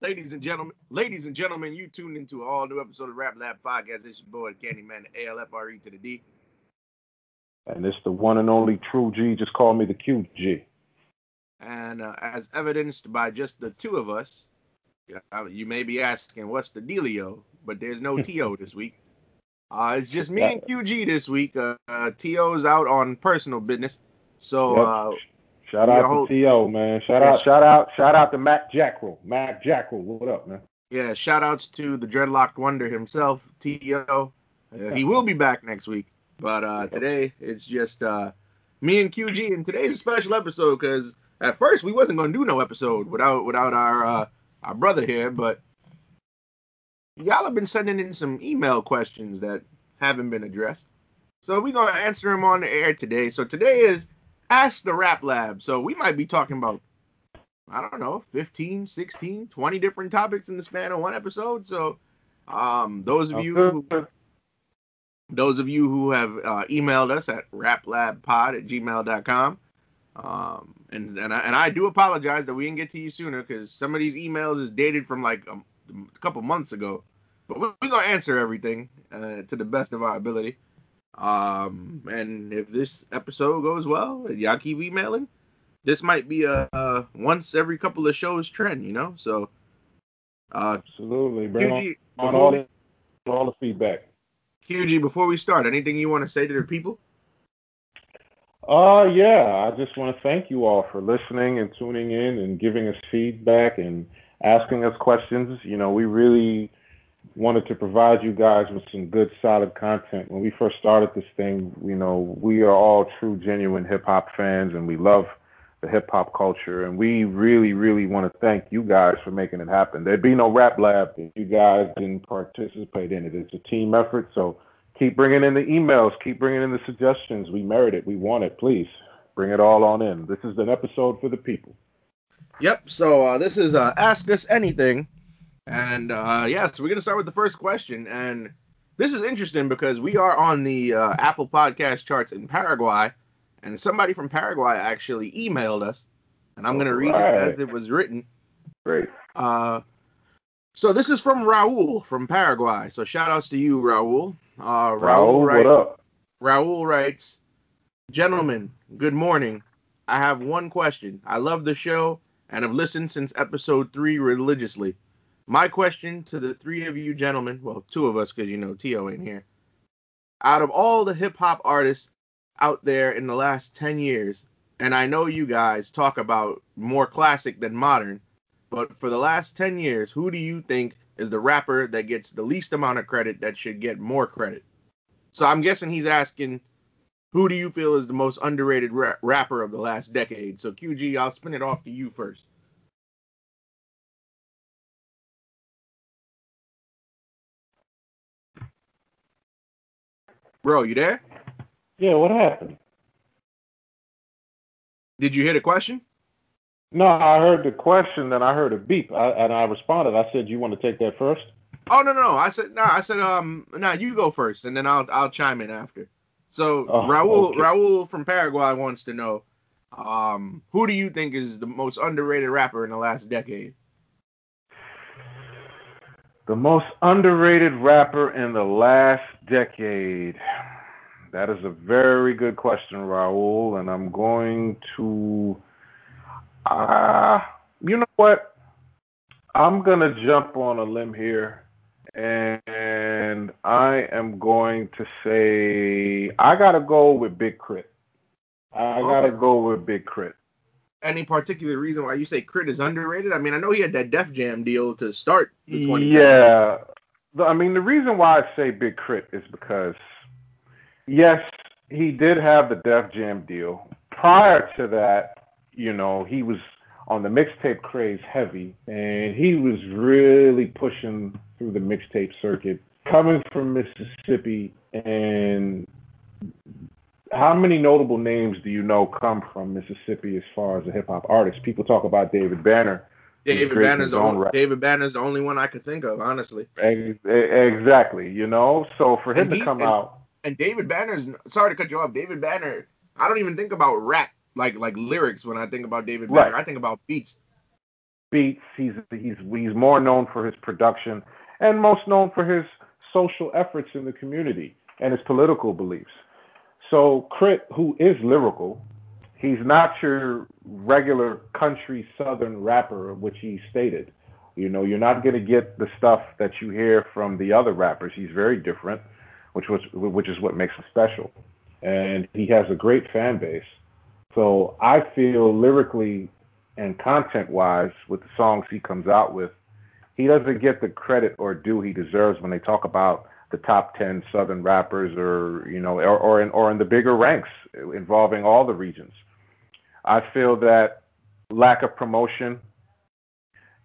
Ladies and gentlemen, ladies and gentlemen, you tuned into an all new episode of Rap Lab Podcast. It's your boy Candyman, the ALFRE to the D. And it's the one and only True G. Just call me the QG. And uh, as evidenced by just the two of us, uh, you may be asking, what's the dealio? But there's no TO this week. Uh, it's just me and QG this week. Uh, uh, TO's out on personal business. So Yep. Shout out to T.O., man. Shout Yeah. out, shout out, shout out to Mac Jackrell. Mac Jackrell, what up, man? yeah, shout outs to the dreadlocked wonder himself, TO. Uh, he will be back next week. But uh, today it's just uh, me and QG, and today's a special episode because at first we wasn't gonna do no episode without without our uh, our brother here, but y'all have been sending in some email questions that haven't been addressed, so we're gonna answer them on the air today. So today is Ask the Rap Lab. So we might be talking about I don't know 15, 16, 20 different topics in the span of one episode. So um, those of you who those of you who have uh, emailed us at raplabpod at gmail.com. Um, and and I, and I do apologize that we didn't get to you sooner because some of these emails is dated from like um, a couple months ago. But we're going to answer everything uh, to the best of our ability. Um, and if this episode goes well, y'all keep emailing, this might be a, a once every couple of shows trend, you know? So, uh, Absolutely. Bring on, QG, on before all, we the, all the feedback. QG, before we start, anything you want to say to the people? Uh, yeah, I just want to thank you all for listening and tuning in and giving us feedback and asking us questions. You know, we really wanted to provide you guys with some good, solid content. When we first started this thing, you know, we are all true, genuine hip hop fans and we love the hip hop culture. And we really, really want to thank you guys for making it happen. There'd be no rap lab if you guys didn't participate in it. It's a team effort. So, keep bringing in the emails, keep bringing in the suggestions. We merit it. We want it. Please bring it all on in. This is an episode for the people. Yep. So uh, this is uh, Ask Us Anything, and uh, yeah, so we're gonna start with the first question, and this is interesting because we are on the uh, Apple Podcast charts in Paraguay, and somebody from Paraguay actually emailed us, and I'm gonna read it as it was written. Great. Uh, so this is from Raul from Paraguay. So shout outs to you, Raul. Uh, Raul, Raul, writes, what up? Raul writes, Gentlemen, good morning. I have one question. I love the show and have listened since episode three religiously. My question to the three of you gentlemen, well, two of us because you know Tio ain't here. Out of all the hip hop artists out there in the last 10 years, and I know you guys talk about more classic than modern, but for the last 10 years, who do you think is the rapper that gets the least amount of credit that should get more credit? So I'm guessing he's asking, who do you feel is the most underrated ra- rapper of the last decade? So QG, I'll spin it off to you first. Bro, you there? Yeah, what happened? Did you hear the question? No, I heard the question, then I heard a beep, I, and I responded. I said, "You want to take that first? Oh no no, no. I said no, I said um no, you go first and then I'll I'll chime in after. So Oh, Raul okay. Raul from Paraguay wants to know um who do you think is the most underrated rapper in the last decade? The most underrated rapper in the last decade. That is a very good question, Raul, and I'm going to. Uh, you know what? I'm gonna jump on a limb here, and I am going to say I gotta go with Big Crit. I gotta Okay. go with Big Crit. Any particular reason why you say K.R.I.T. is underrated? I mean, I know he had that Def Jam deal to start the 20. Yeah. I mean, the reason why I say Big K.R.I.T. is because, yes, he did have the Def Jam deal. Prior to that, you know, he was on the mixtape craze heavy, and he was really pushing through the mixtape circuit. Coming from Mississippi, and how many notable names do you know come from Mississippi as far as a hip hop artist? People talk about David Banner. David Banner's the only, right. David Banner's the only one I could think of, honestly. Exactly, you know. So for him And to he- come and- out, And David Banner's sorry to cut you off. David Banner, I don't even think about rap like like lyrics when I think about David Right. Banner. I think about beats. beats. He's he's he's more known for his production and most known for his social efforts in the community and his political beliefs. So K.R.I.T., who is lyrical, he's not your regular country southern rapper, which he stated. You know, you're not going to get the stuff that you hear from the other rappers. He's very different, which was which is what makes him special. And he has a great fan base. So I feel lyrically and content wise with the songs he comes out with, he doesn't get the credit or due he deserves when they talk about the top 10 southern rappers or you know or, or in or in the bigger ranks involving all the regions i feel that lack of promotion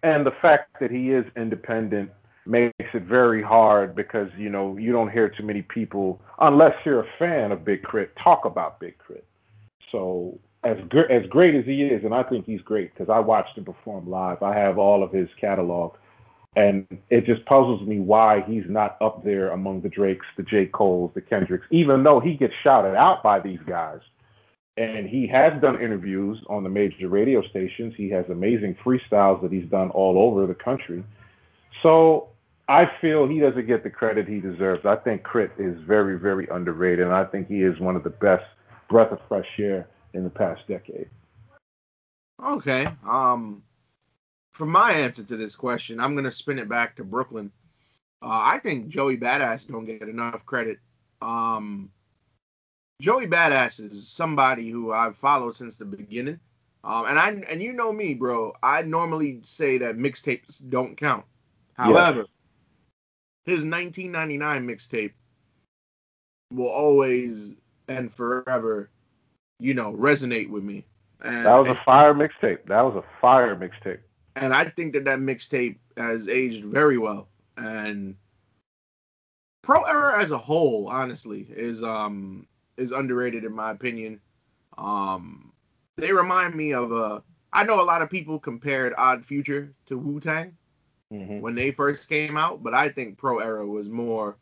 and the fact that he is independent makes it very hard because you know you don't hear too many people unless you're a fan of big K.R.I.T. talk about big K.R.I.T. so as gr- as great as he is and i think he's great because i watched him perform live i have all of his catalog and it just puzzles me why he's not up there among the Drakes, the J. Coles, the Kendricks, even though he gets shouted out by these guys. And he has done interviews on the major radio stations. He has amazing freestyles that he's done all over the country. So I feel he doesn't get the credit he deserves. I think K.R.I.T. is very, very underrated, and I think he is one of the best breath of fresh air in the past decade. Okay. Um, for my answer to this question, I'm gonna spin it back to Brooklyn. Uh, I think Joey Badass don't get enough credit. Um, Joey Badass is somebody who I've followed since the beginning. Um, and I and you know me, bro. I normally say that mixtapes don't count. However, yes. his 1999 mixtape will always and forever, you know, resonate with me. And, that was a fire mixtape. That was a fire mixtape and I think that that mixtape has aged very well. And Pro Era as a whole, honestly, is um is underrated in my opinion. Um, they remind me of a. Uh, I know a lot of people compared Odd Future to Wu Tang mm-hmm. when they first came out, but I think Pro Era was more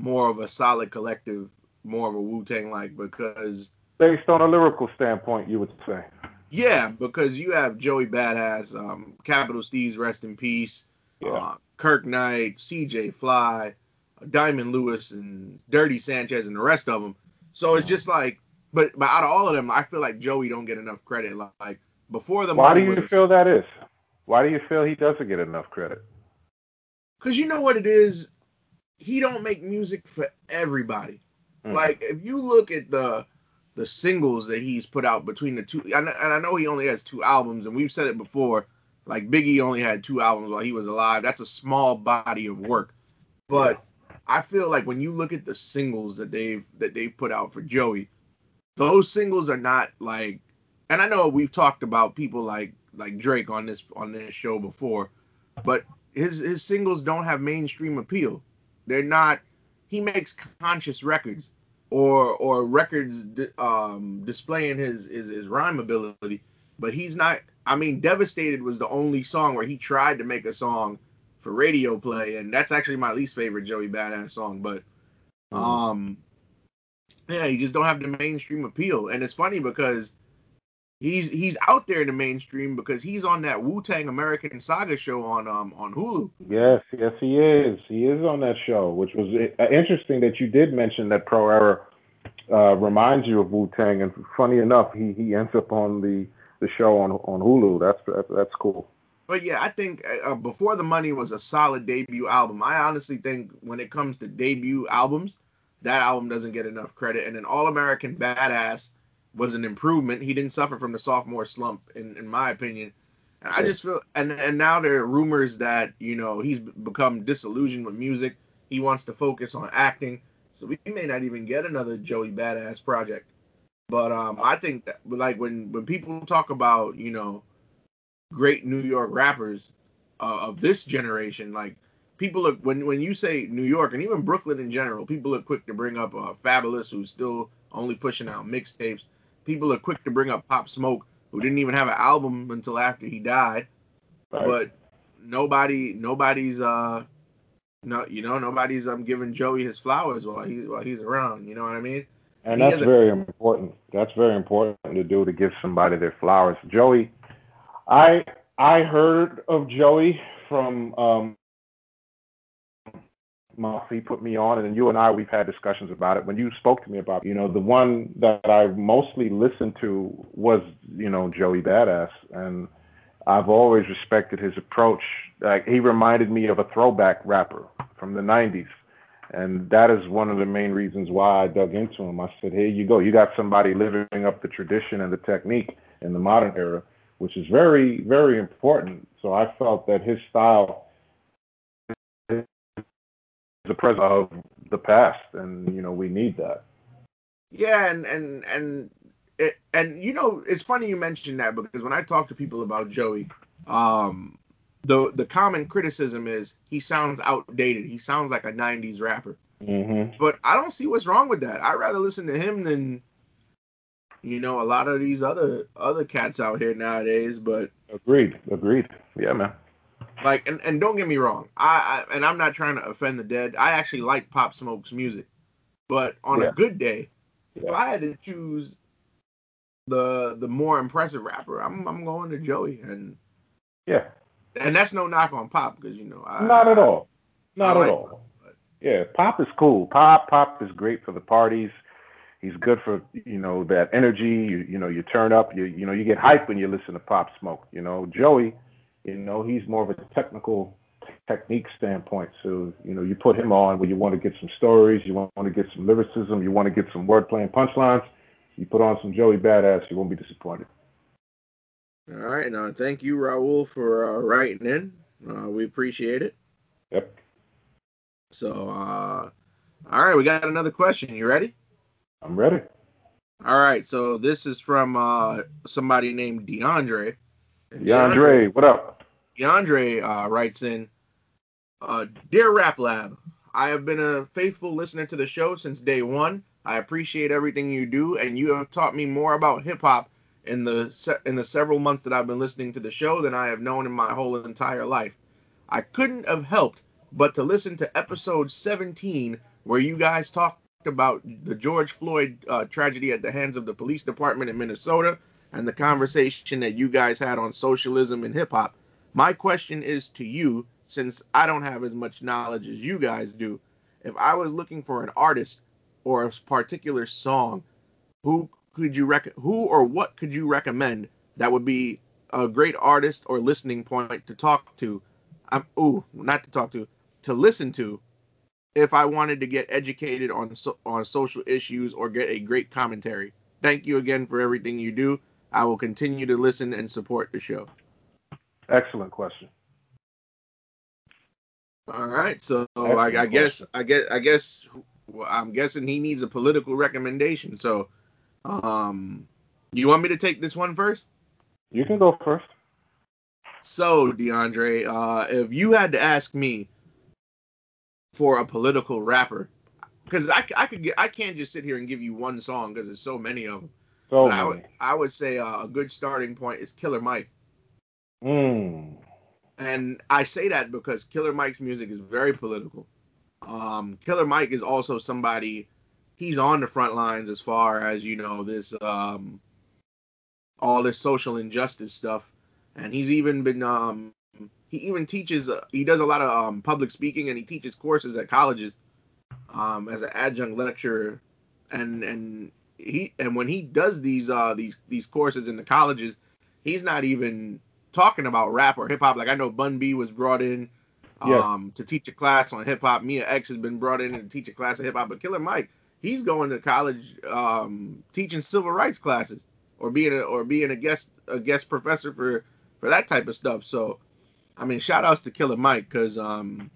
more of a solid collective, more of a Wu Tang like because based on a lyrical standpoint, you would say. Yeah, because you have Joey Badass, um, Capital Steez, rest in peace, yeah. uh, Kirk Knight, CJ Fly, Dyemond Lewis, and Dirty Sanchez, and the rest of them. So it's just like, but but out of all of them, I feel like Joey don't get enough credit. Like before the why do you feel a, that is? Why do you feel he doesn't get enough credit? Because you know what it is, he don't make music for everybody. Mm. Like if you look at the the singles that he's put out between the two. And, I know he only has two albums, and we've said it before. Like Biggie only had two albums while he was alive. That's a small body of work. But I feel like when you look at the singles that they've that they've put out for Joey, those singles are not like. And I know we've talked about people like like Drake on this on this show before, but his his singles don't have mainstream appeal. They're not. He makes conscious records or or records um, displaying his, his his rhyme ability, but he's not. I mean, "Devastated" was the only song where he tried to make a song for radio play, and that's actually my least favorite Joey Badass song. But mm. um, yeah, he just don't have the mainstream appeal, and it's funny because he's he's out there in the mainstream because he's on that Wu Tang American Saga show on um on Hulu. Yes, yes he is. He is on that show, which was uh, interesting that you did mention that Pro Era uh, reminds you of Wu Tang, and funny enough, he he ends up on the the show on on Hulu. That's that's, that's cool. But yeah, I think uh, uh, Before the Money was a solid debut album. I honestly think when it comes to debut albums, that album doesn't get enough credit. And then All American Badass was an improvement. He didn't suffer from the sophomore slump, in, in my opinion. And I just feel, and and now there are rumors that you know he's become disillusioned with music. He wants to focus on acting, so we may not even get another Joey Badass project. But um, I think that like when when people talk about you know great New York rappers uh, of this generation, like people look when when you say New York and even Brooklyn in general, people are quick to bring up uh, Fabolous, who's still only pushing out mixtapes people are quick to bring up Pop Smoke, who didn't even have an album until after he died. Right. But nobody, nobody's, uh, no, you know, nobody's um giving Joey his flowers while he while he's around. You know what I mean? And he that's very important. That's very important to do to give somebody their flowers. Joey, I I heard of Joey from um, Mossy put me on, and you and I we've had discussions about it. When you spoke to me about, you know, the one that I mostly listened to was, you know, Joey Badass, and I've always respected his approach. Like he reminded me of a throwback rapper from the '90s, and that is one of the main reasons why I dug into him. I said, "Here you go. You got somebody living up the tradition and the technique in the modern era, which is very, very important." So I felt that his style is the present of the past, and you know we need that. Yeah, and and and it, and you know it's funny you mentioned that because when I talk to people about Joey, um, the the common criticism is he sounds outdated. He sounds like a '90s rapper. Mm-hmm. But I don't see what's wrong with that. I'd rather listen to him than you know a lot of these other other cats out here nowadays. But agreed, agreed. Yeah, man. Like, and, and don't get me wrong, I, I and I'm not trying to offend the dead. I actually like Pop Smoke's music, but on Yeah. a good day, if I had to choose the the more impressive rapper, I'm I'm going to Joey, and Yeah, and that's no knock on Pop because you know I, not at all, not at all. Pop, Yeah, pop is cool. Pop, pop is great for the parties. He's good for you know that energy. You you know you turn up. You you know you get hyped when you listen to Pop Smoke. You know Joey, you know he's more of a technical technique standpoint. So you know you put him on when you want to get some stories, you want to get some lyricism, you want to get some wordplay and punchlines. You put on some Joey Badass, you won't be disappointed. All right, now thank you Raul for uh, writing in. Uh, we appreciate it. Yep, So, uh, all right, we got another question. You ready? I'm ready. All right, so this is from uh, somebody named DeAndre. And DeAndre, what up? DeAndre uh, writes in, uh, Dear Rap Lab, I have been a faithful listener to the show since day one. I appreciate everything you do, and you have taught me more about hip hop in the se- in the several months that I've been listening to the show than I have known in my whole entire life. I couldn't have helped but to listen to episode 17 where you guys talked about the George Floyd uh, tragedy at the hands of the police department in Minnesota and the conversation that you guys had on socialism and hip hop. My question is to you, since I don't have as much knowledge as you guys do. If I was looking for an artist or a particular song, who could you rec- who or what could you recommend that would be a great artist or listening point to talk to? Um, ooh, not to talk to, to listen to if I wanted to get educated on so, on social issues or get a great commentary. Thank you again for everything you do. I will continue to listen and support the show. Excellent question. All right, so I, I guess. I guess I guess well, I'm guessing he needs a political recommendation. So, um, you want me to take this one first? You can go first. So, DeAndre, uh, if you had to ask me for a political rapper, because I, I could get I can't just sit here and give you one song because there's so many of them. So but I would I would say uh, a good starting point is Killer Mike. Mm. And I say that because Killer Mike's music is very political. Um, Killer Mike is also somebody he's on the front lines as far as you know this um, all this social injustice stuff, and he's even been um, he even teaches uh, he does a lot of um, public speaking and he teaches courses at colleges um, as an adjunct lecturer, and and he and when he does these uh these these courses in the colleges, he's not even talking about rap or hip hop. Like I know Bun B was brought in um to teach a class on hip hop. Mia X has been brought in to teach a class of hip hop, but Killer Mike, he's going to college um teaching civil rights classes or being a or being a guest a guest professor for for that type of stuff. So I mean, shout outs to Killer Mike because um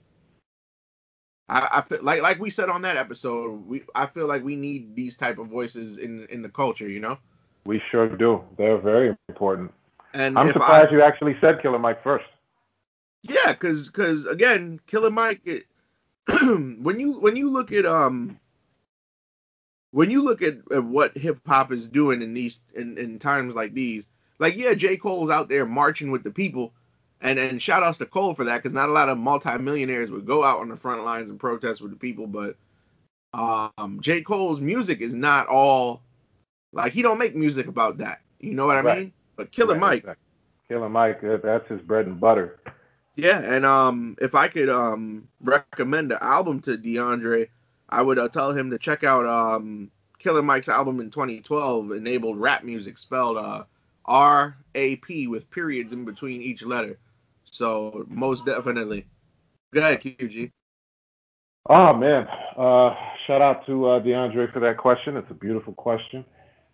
I, I feel like like we said on that episode, we I feel like we need these type of voices in in the culture, you know. We sure do. They're very important. And I'm surprised I, you actually said Killer Mike first. yeah, because because again, Killer Mike, it, when you when you look at um when you look at, at what hip hop is doing in these in, in times like these, like yeah, J Cole's out there marching with the people, and and shout outs to Cole for that because not a lot of multimillionaires would go out on the front lines and protest with the people, but um J Cole's music is not all like he don't make music about that, you know what I Right. mean? But Killer Right, Mike, exactly. Killer Mike, that's his bread and butter. Yeah, and um, if I could um recommend an album to DeAndre, I would uh, tell him to check out um Killer Mike's album in 2012, enabled rap music, spelled uh R A P with periods in between each letter. So most definitely. Go ahead, QG. Oh man, uh, shout out to uh, DeAndre for that question. It's a beautiful question.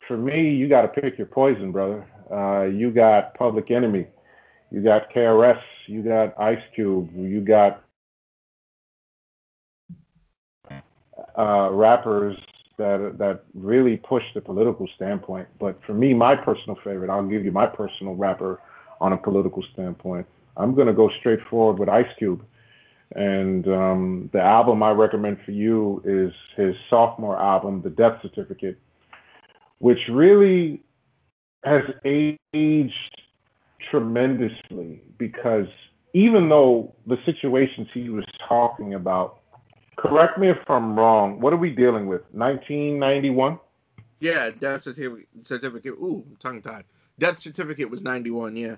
For me, you got to pick your poison, brother. Uh, you got Public Enemy, you got KRS, you got Ice Cube, you got uh, rappers that that really push the political standpoint. But for me, my personal favorite, I'll give you my personal rapper on a political standpoint. I'm gonna go straight forward with Ice Cube. And um, the album I recommend for you is his sophomore album, The Death Certificate, which really has aged tremendously because even though the situations he was talking about, correct me if I'm wrong, what are we dealing with? 1991? Yeah, death certificate. certificate. Ooh, tongue tied. Death certificate was 91. Yeah.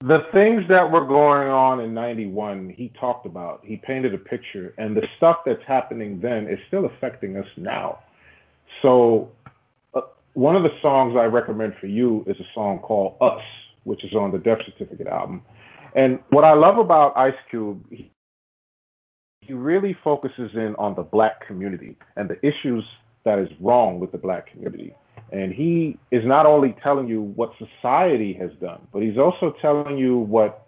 The things that were going on in 91, he talked about. He painted a picture, and the stuff that's happening then is still affecting us now. So uh, one of the songs I recommend for you is a song called Us, which is on the Death Certificate album. And what I love about Ice Cube, he, he really focuses in on the black community and the issues that is wrong with the black community. And he is not only telling you what society has done, but he's also telling you what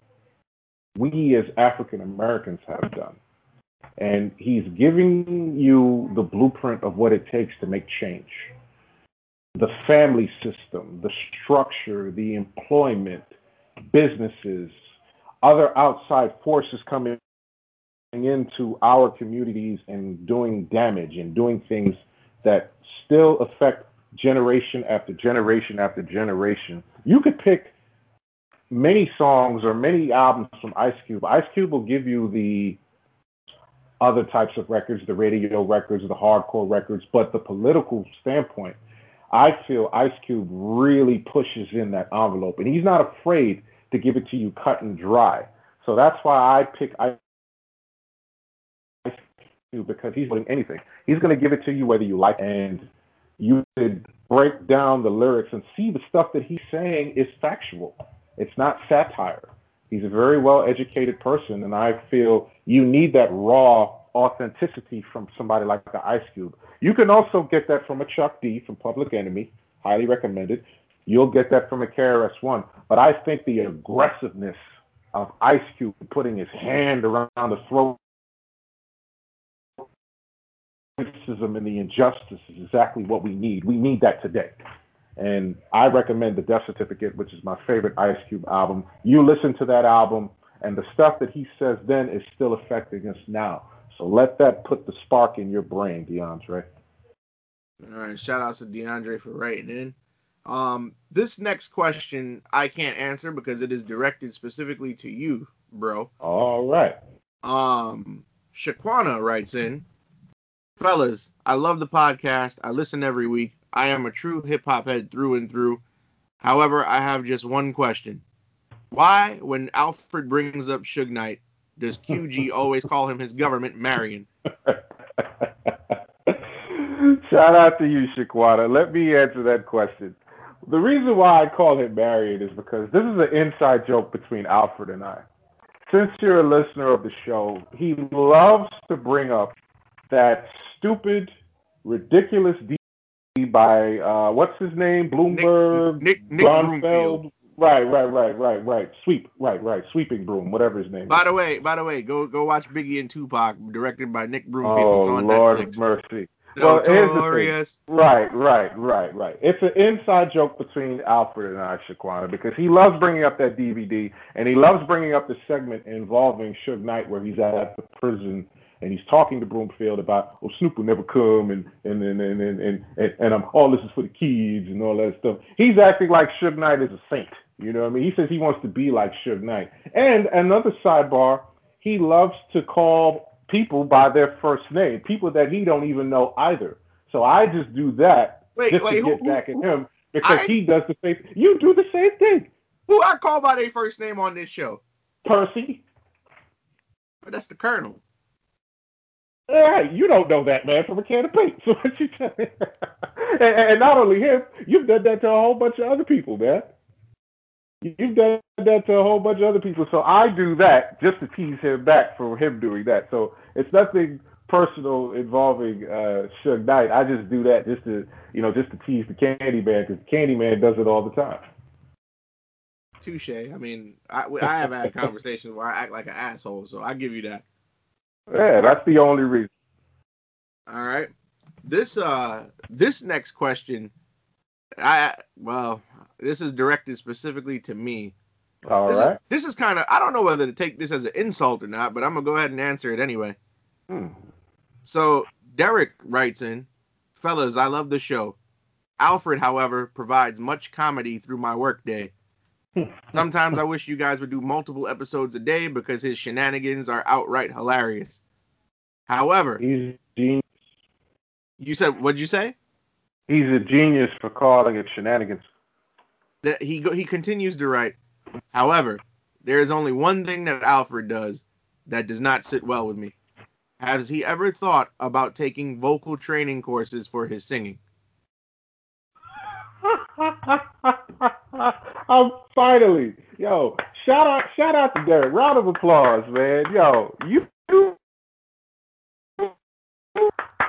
we as African Americans have done. And he's giving you the blueprint of what it takes to make change the family system, the structure, the employment, businesses, other outside forces coming into our communities and doing damage and doing things that still affect generation after generation after generation. You could pick many songs or many albums from Ice Cube. Ice Cube will give you the other types of records, the radio records, the hardcore records, but the political standpoint I feel Ice Cube really pushes in that envelope, and he's not afraid to give it to you cut and dry. So that's why I pick Ice Cube because he's doing anything. He's going to give it to you whether you like, it. and you could break down the lyrics and see the stuff that he's saying is factual. It's not satire. He's a very well educated person, and I feel you need that raw authenticity from somebody like the Ice Cube. You can also get that from a Chuck D from Public Enemy, highly recommended. You'll get that from a KRS-One. But I think the aggressiveness of Ice Cube putting his hand around the throat racism and the injustice is exactly what we need. We need that today. And I recommend the Death Certificate, which is my favorite Ice Cube album. You listen to that album, and the stuff that he says then is still affecting us now. So let that put the spark in your brain, DeAndre. All right, shout out to DeAndre for writing in. Um, this next question I can't answer because it is directed specifically to you, bro. All right. Um, Shaquana writes in, fellas, I love the podcast. I listen every week. I am a true hip hop head through and through. However, I have just one question. Why, when Alfred brings up Suge Knight, does QG always call him his government Marion? Shout out to you, Shaquana. Let me answer that question. The reason why I call him Marion is because this is an inside joke between Alfred and I. Since you're a listener of the show, he loves to bring up that stupid, ridiculous D by uh, what's his name? Bloomberg, Nick, Nick, Nick Right, right, right, right, right. Sweep, right, right. Sweeping broom, whatever his name. By is. the way, by the way, go go watch Biggie and Tupac, directed by Nick Broomfield. Oh on Lord Netflix. mercy. Well, Notorious. Right, right, right, right. It's an inside joke between Alfred and I, Shaquana, because he loves bringing up that DVD, and he loves bringing up the segment involving Suge Knight where he's at the prison and he's talking to Broomfield about, oh, Snoop will never come, and and and and and and, and, and um, all this is for the kids and all that stuff. He's acting like Suge Knight is a saint. You know what I mean? He says he wants to be like Suge Knight. And another sidebar, he loves to call people by their first name, people that he don't even know either. So I just do that wait, just wait, to get who, back who, at him because I, he does the same. You do the same thing. Who I call by their first name on this show? Percy. But that's the Colonel. Hey, you don't know that man from a can of paint. So what you tell me? and, and not only him, you've done that to a whole bunch of other people, man. You've done that to a whole bunch of other people. So I do that just to tease him back for him doing that. So it's nothing personal involving uh, Suge Knight. I just do that just to, you know, just to tease the Candyman because Candyman does it all the time. Touche. I mean, I, I have had conversations where I act like an asshole, so I give you that. Yeah, that's the only reason. All right. This uh this next question I well, this is directed specifically to me. All this right. Is, this is kind of I don't know whether to take this as an insult or not, but I'm gonna go ahead and answer it anyway. Hmm. So Derek writes in, fellas, I love the show. Alfred, however, provides much comedy through my workday. Sometimes I wish you guys would do multiple episodes a day because his shenanigans are outright hilarious. However, He's a genius. you said what'd you say? He's a genius for calling it shenanigans. That he go, he continues to write. However, there is only one thing that Alfred does that does not sit well with me. Has he ever thought about taking vocal training courses for his singing? I'm finally, yo, shout out, shout out to Derek. Round of applause, man. Yo, you,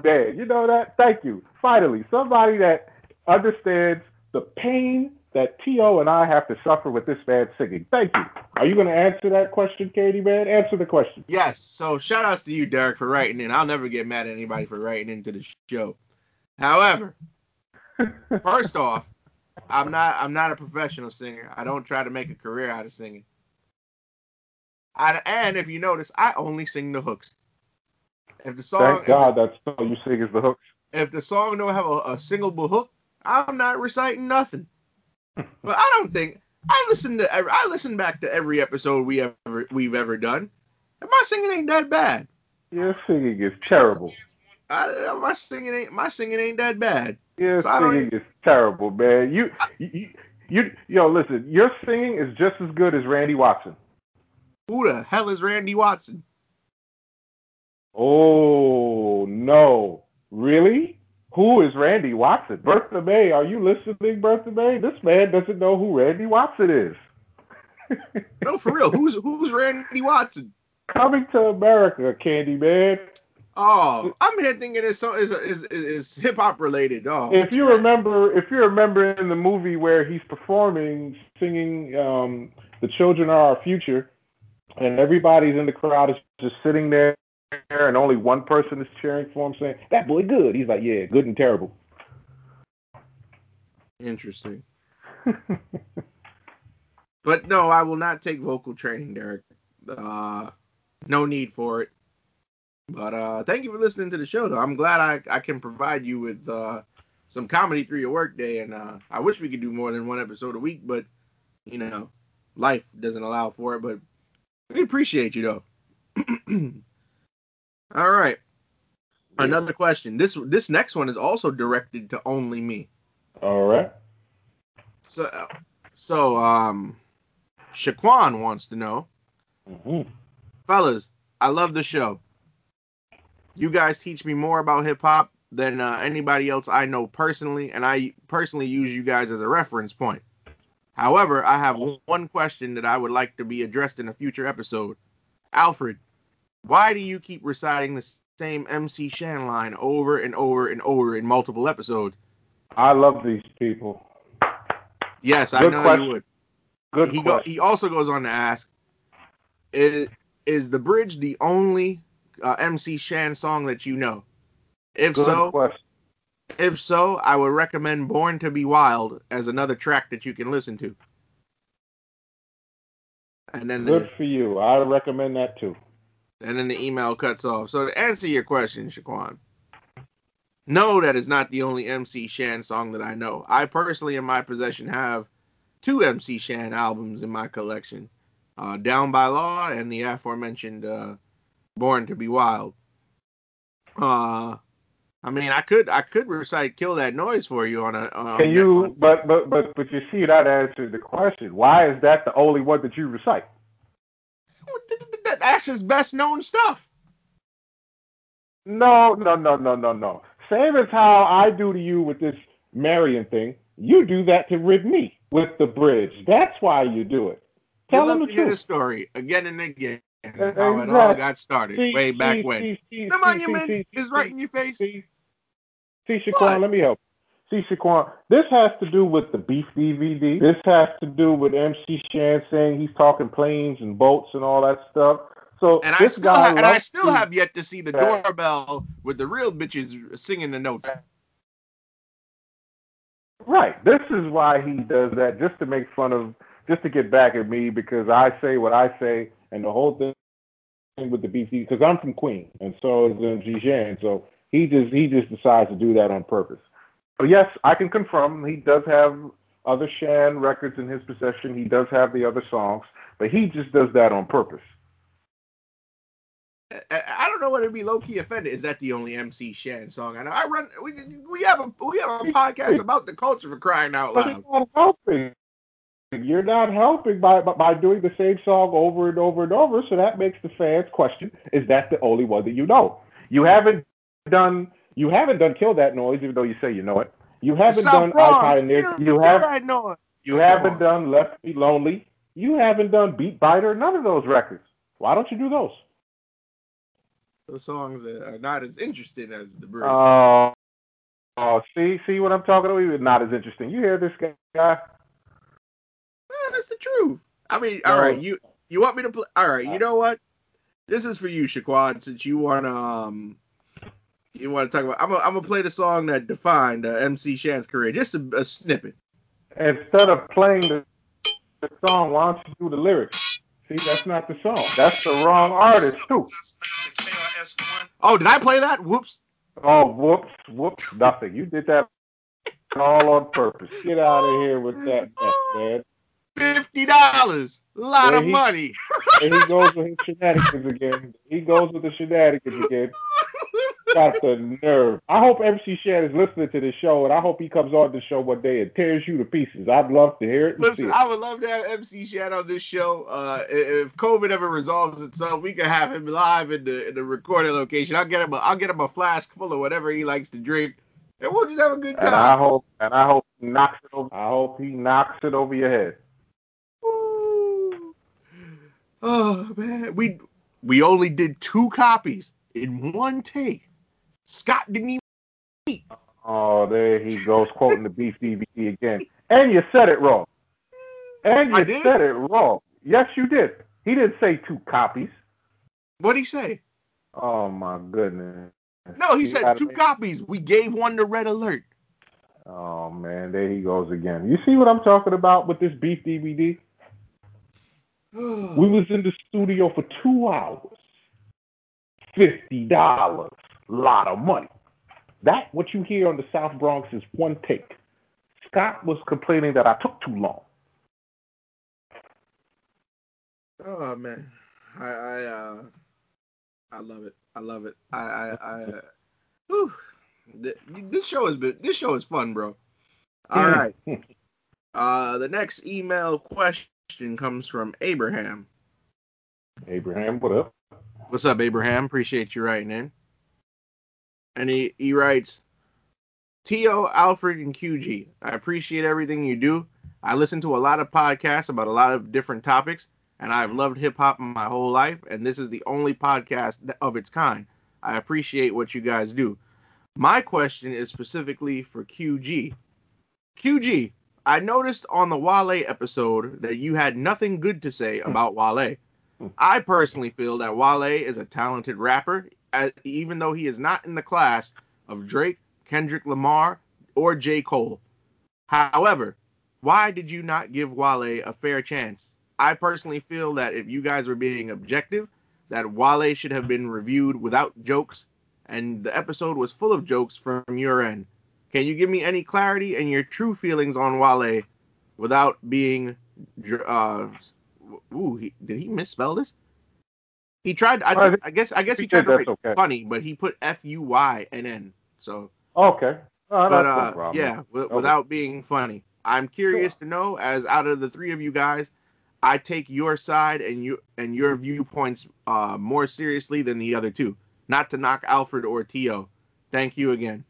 man, you know that? Thank you. Finally, somebody that understands the pain that T.O. and I have to suffer with this man singing. Thank you. Are you going to answer that question, Katie, man? Answer the question. Yes. So shout outs to you, Derek, for writing in. I'll never get mad at anybody for writing into the show. However, first off, I'm not I'm not a professional singer. I don't try to make a career out of singing. I, and if you notice, I only sing the hooks. If the song Thank God that's all you sing is the hooks. if the song don't have a, a singable hook, I'm not reciting nothing. but I don't think I listen to every, I listen back to every episode we ever we've ever done. And my singing ain't that bad. Your singing is terrible. I, my singing ain't my singing ain't that bad. Your So I singing is terrible, man. You, you, you, yo, listen. Your singing is just as good as Randy Watson. Who the hell is Randy Watson? Oh no, really? Who is Randy Watson? Bertha May, are you listening, Bertha May? This man doesn't know who Randy Watson is. No, for real. Who's who's Randy Watson? Coming to America, Candy Man. Oh, I'm here thinking it's so is is is hip hop related. Oh, If you remember, if you remember in the movie where he's performing, singing um, "The Children Are Our Future," and everybody's in the crowd is just sitting there, and only one person is cheering for him, saying, "That boy good." He's like, "Yeah, good and terrible." interesting. But no, I will not take vocal training, Derek. Uh, no need for it. But uh, thank you for listening to the show, though. I'm glad I, I can provide you with uh, some comedy through your workday, and uh, I wish we could do more than one episode a week, but you know, life doesn't allow for it. But we appreciate you, though. All right. Another question. This this next one is also directed to only me. All right. So so um, Shaquan wants to know. hmm fellas, I love the show. You guys teach me more about hip hop than uh, anybody else I know personally, and I personally use you guys as a reference point. However, I have one question that I would like to be addressed in a future episode. Alfred, why do you keep reciting the same MC Shan line over and over and over in multiple episodes? I love these people. Yes, I know question. you would. Good he go, question. he also goes on to ask, is, is the bridge the only uh, MC Shan song that you know? If Good so, question. if so, I would recommend Born to Be Wild as another track that you can listen to. And then Good the, for you. I would recommend that too. and then the email cuts off. So to answer your question, Shaquan, no, that is not the only MC Shan song that I know. I personally, in my possession, have two MC Shan albums in my collection, uh, Down by Law and the aforementioned uh, Born to Be Wild. Uh, I mean, I could I could recite "Kill That Noise" for you on a. Um, Can you? But but but but you see that answered the question. Why is that the only one that you recite? That's his best known stuff. No, no, no, no, no, no. Same as how I do to you with this Marion thing. You do that to rid me with the bridge. That's why you do it. Tell you them the hear the story again and again. Uh, How it all got started See, way back see, when. see, The monument is right in your face. See? Shaquan, let me help. See, Shaquan, this has to do with the beef DVD. This has to do with MC Shan saying he's talking planes and boats and all that stuff. So And I still guy ha- and I still have yet to see the that- doorbell with the real bitches singing the notes. Right. This is why he does that, just to make fun of, just to get back at me because I say what I say, and the whole thing with the BC, because I'm from Queens, and so is MC Shan. So he just he just decides to do that on purpose. So yes, I can confirm he does have other Shan records in his possession. He does have the other songs, but he just does that on purpose. I, don't know whether to be low key offended. Is that the only MC Shan song I know? I run. We, we have a we have a podcast about the culture for crying out loud. you're not helping. You're not helping by by- by doing the same song over and over and over. So that makes the fans question: Is that the only one that you know? You haven't done you haven't done "Kill That Noise," even though you say you know it. You haven't South done "I Bronx, Pioneered." still- You have I know it. you haven't done "Left Me Lonely." You haven't done "Beat Biter." None of those records. Why don't you do those? Those songs are not as interesting as the bridge. Oh, oh, see, see what I'm talking about? It's not as interesting. You hear this guy? Truth. I mean, No. all right, you you want me to play? All right, you know what? This is for you, Shaquan, since you want to um you want to talk about. I'm gonna I'm gonna play the song that defined uh, MC Shan's career, just a, a snippet. Instead of playing the, the song, why don't you do the lyrics? See, that's not the song. That's the wrong artist too. Oh, did I play that? Whoops. Oh, whoops, whoops, nothing. You did that all on purpose. Get out of here with that mess, man. Fifty dollars, a lot There of he- money. And he goes with his shenanigans again. He goes with the shenanigans again. Got the nerve. I hope MC Shan is listening to this show, and I hope he comes on the show one day and tears you to pieces. I'd love to hear it and Listen, it. I would love to have MC Shan on this show. Uh, if COVID ever resolves itself, we can have him live in the in the recording location. I'll get him a I'll get him a flask full of whatever he likes to drink, and we'll just have a good time. And I hope, and I hope he knocks it over. I hope he knocks it over your head. Oh man, we we only did two copies in one take. Scott didn't even. eat. Oh, there he goes quoting the beef DVD again. And you said it wrong. And you did? said it wrong. Yes, you did. He didn't say two copies. What'd he say? Oh my goodness. No, he You said two copies. We gave one to Red Alert. Oh man, there he goes again. You see what I'm talking about with this beef DVD? We was in the studio for two hours. Fifty dollars. Lot of money. That what you hear on the South Bronx is one take. Scott was complaining that I took too long. Oh man, I I uh, I love it. I love it. I I, I uh, whew. This show has been this show is fun, bro. All right. Uh, the next email question comes from Abraham. Abraham, what up? What's up, Abraham? Appreciate you writing in. And he, he writes, T.O., Alfred, and QG, I appreciate everything you do. I listen to a lot of podcasts about a lot of different topics, and I've loved hip hop my whole life, and this is the only podcast of its kind. I appreciate what you guys do. My question is specifically for QG. QG, I noticed on the Wale episode that you had nothing good to say hmm. about Wale. Hmm. I personally feel that Wale is a talented rapper, even though he is not in the class of Drake, Kendrick Lamar, or J. Cole. However, why did you not give Wale a fair chance? I personally feel that if you guys were being objective, that Wale should have been reviewed without jokes, and the episode was full of jokes from your end. Can you give me any clarity and your true feelings on Wale without being uh, Ooh, he, did he misspell this? He tried. I, Well, I guess. I guess he he tried to write okay. funny, but he put F U Y N N. So Okay. Oh, but that's no uh, yeah, w- Okay. without being funny, I'm curious to know as out of the three of you guys, I take your side and you and your viewpoints uh, more seriously than the other two. Not to knock Alfred or Tio. Thank you again.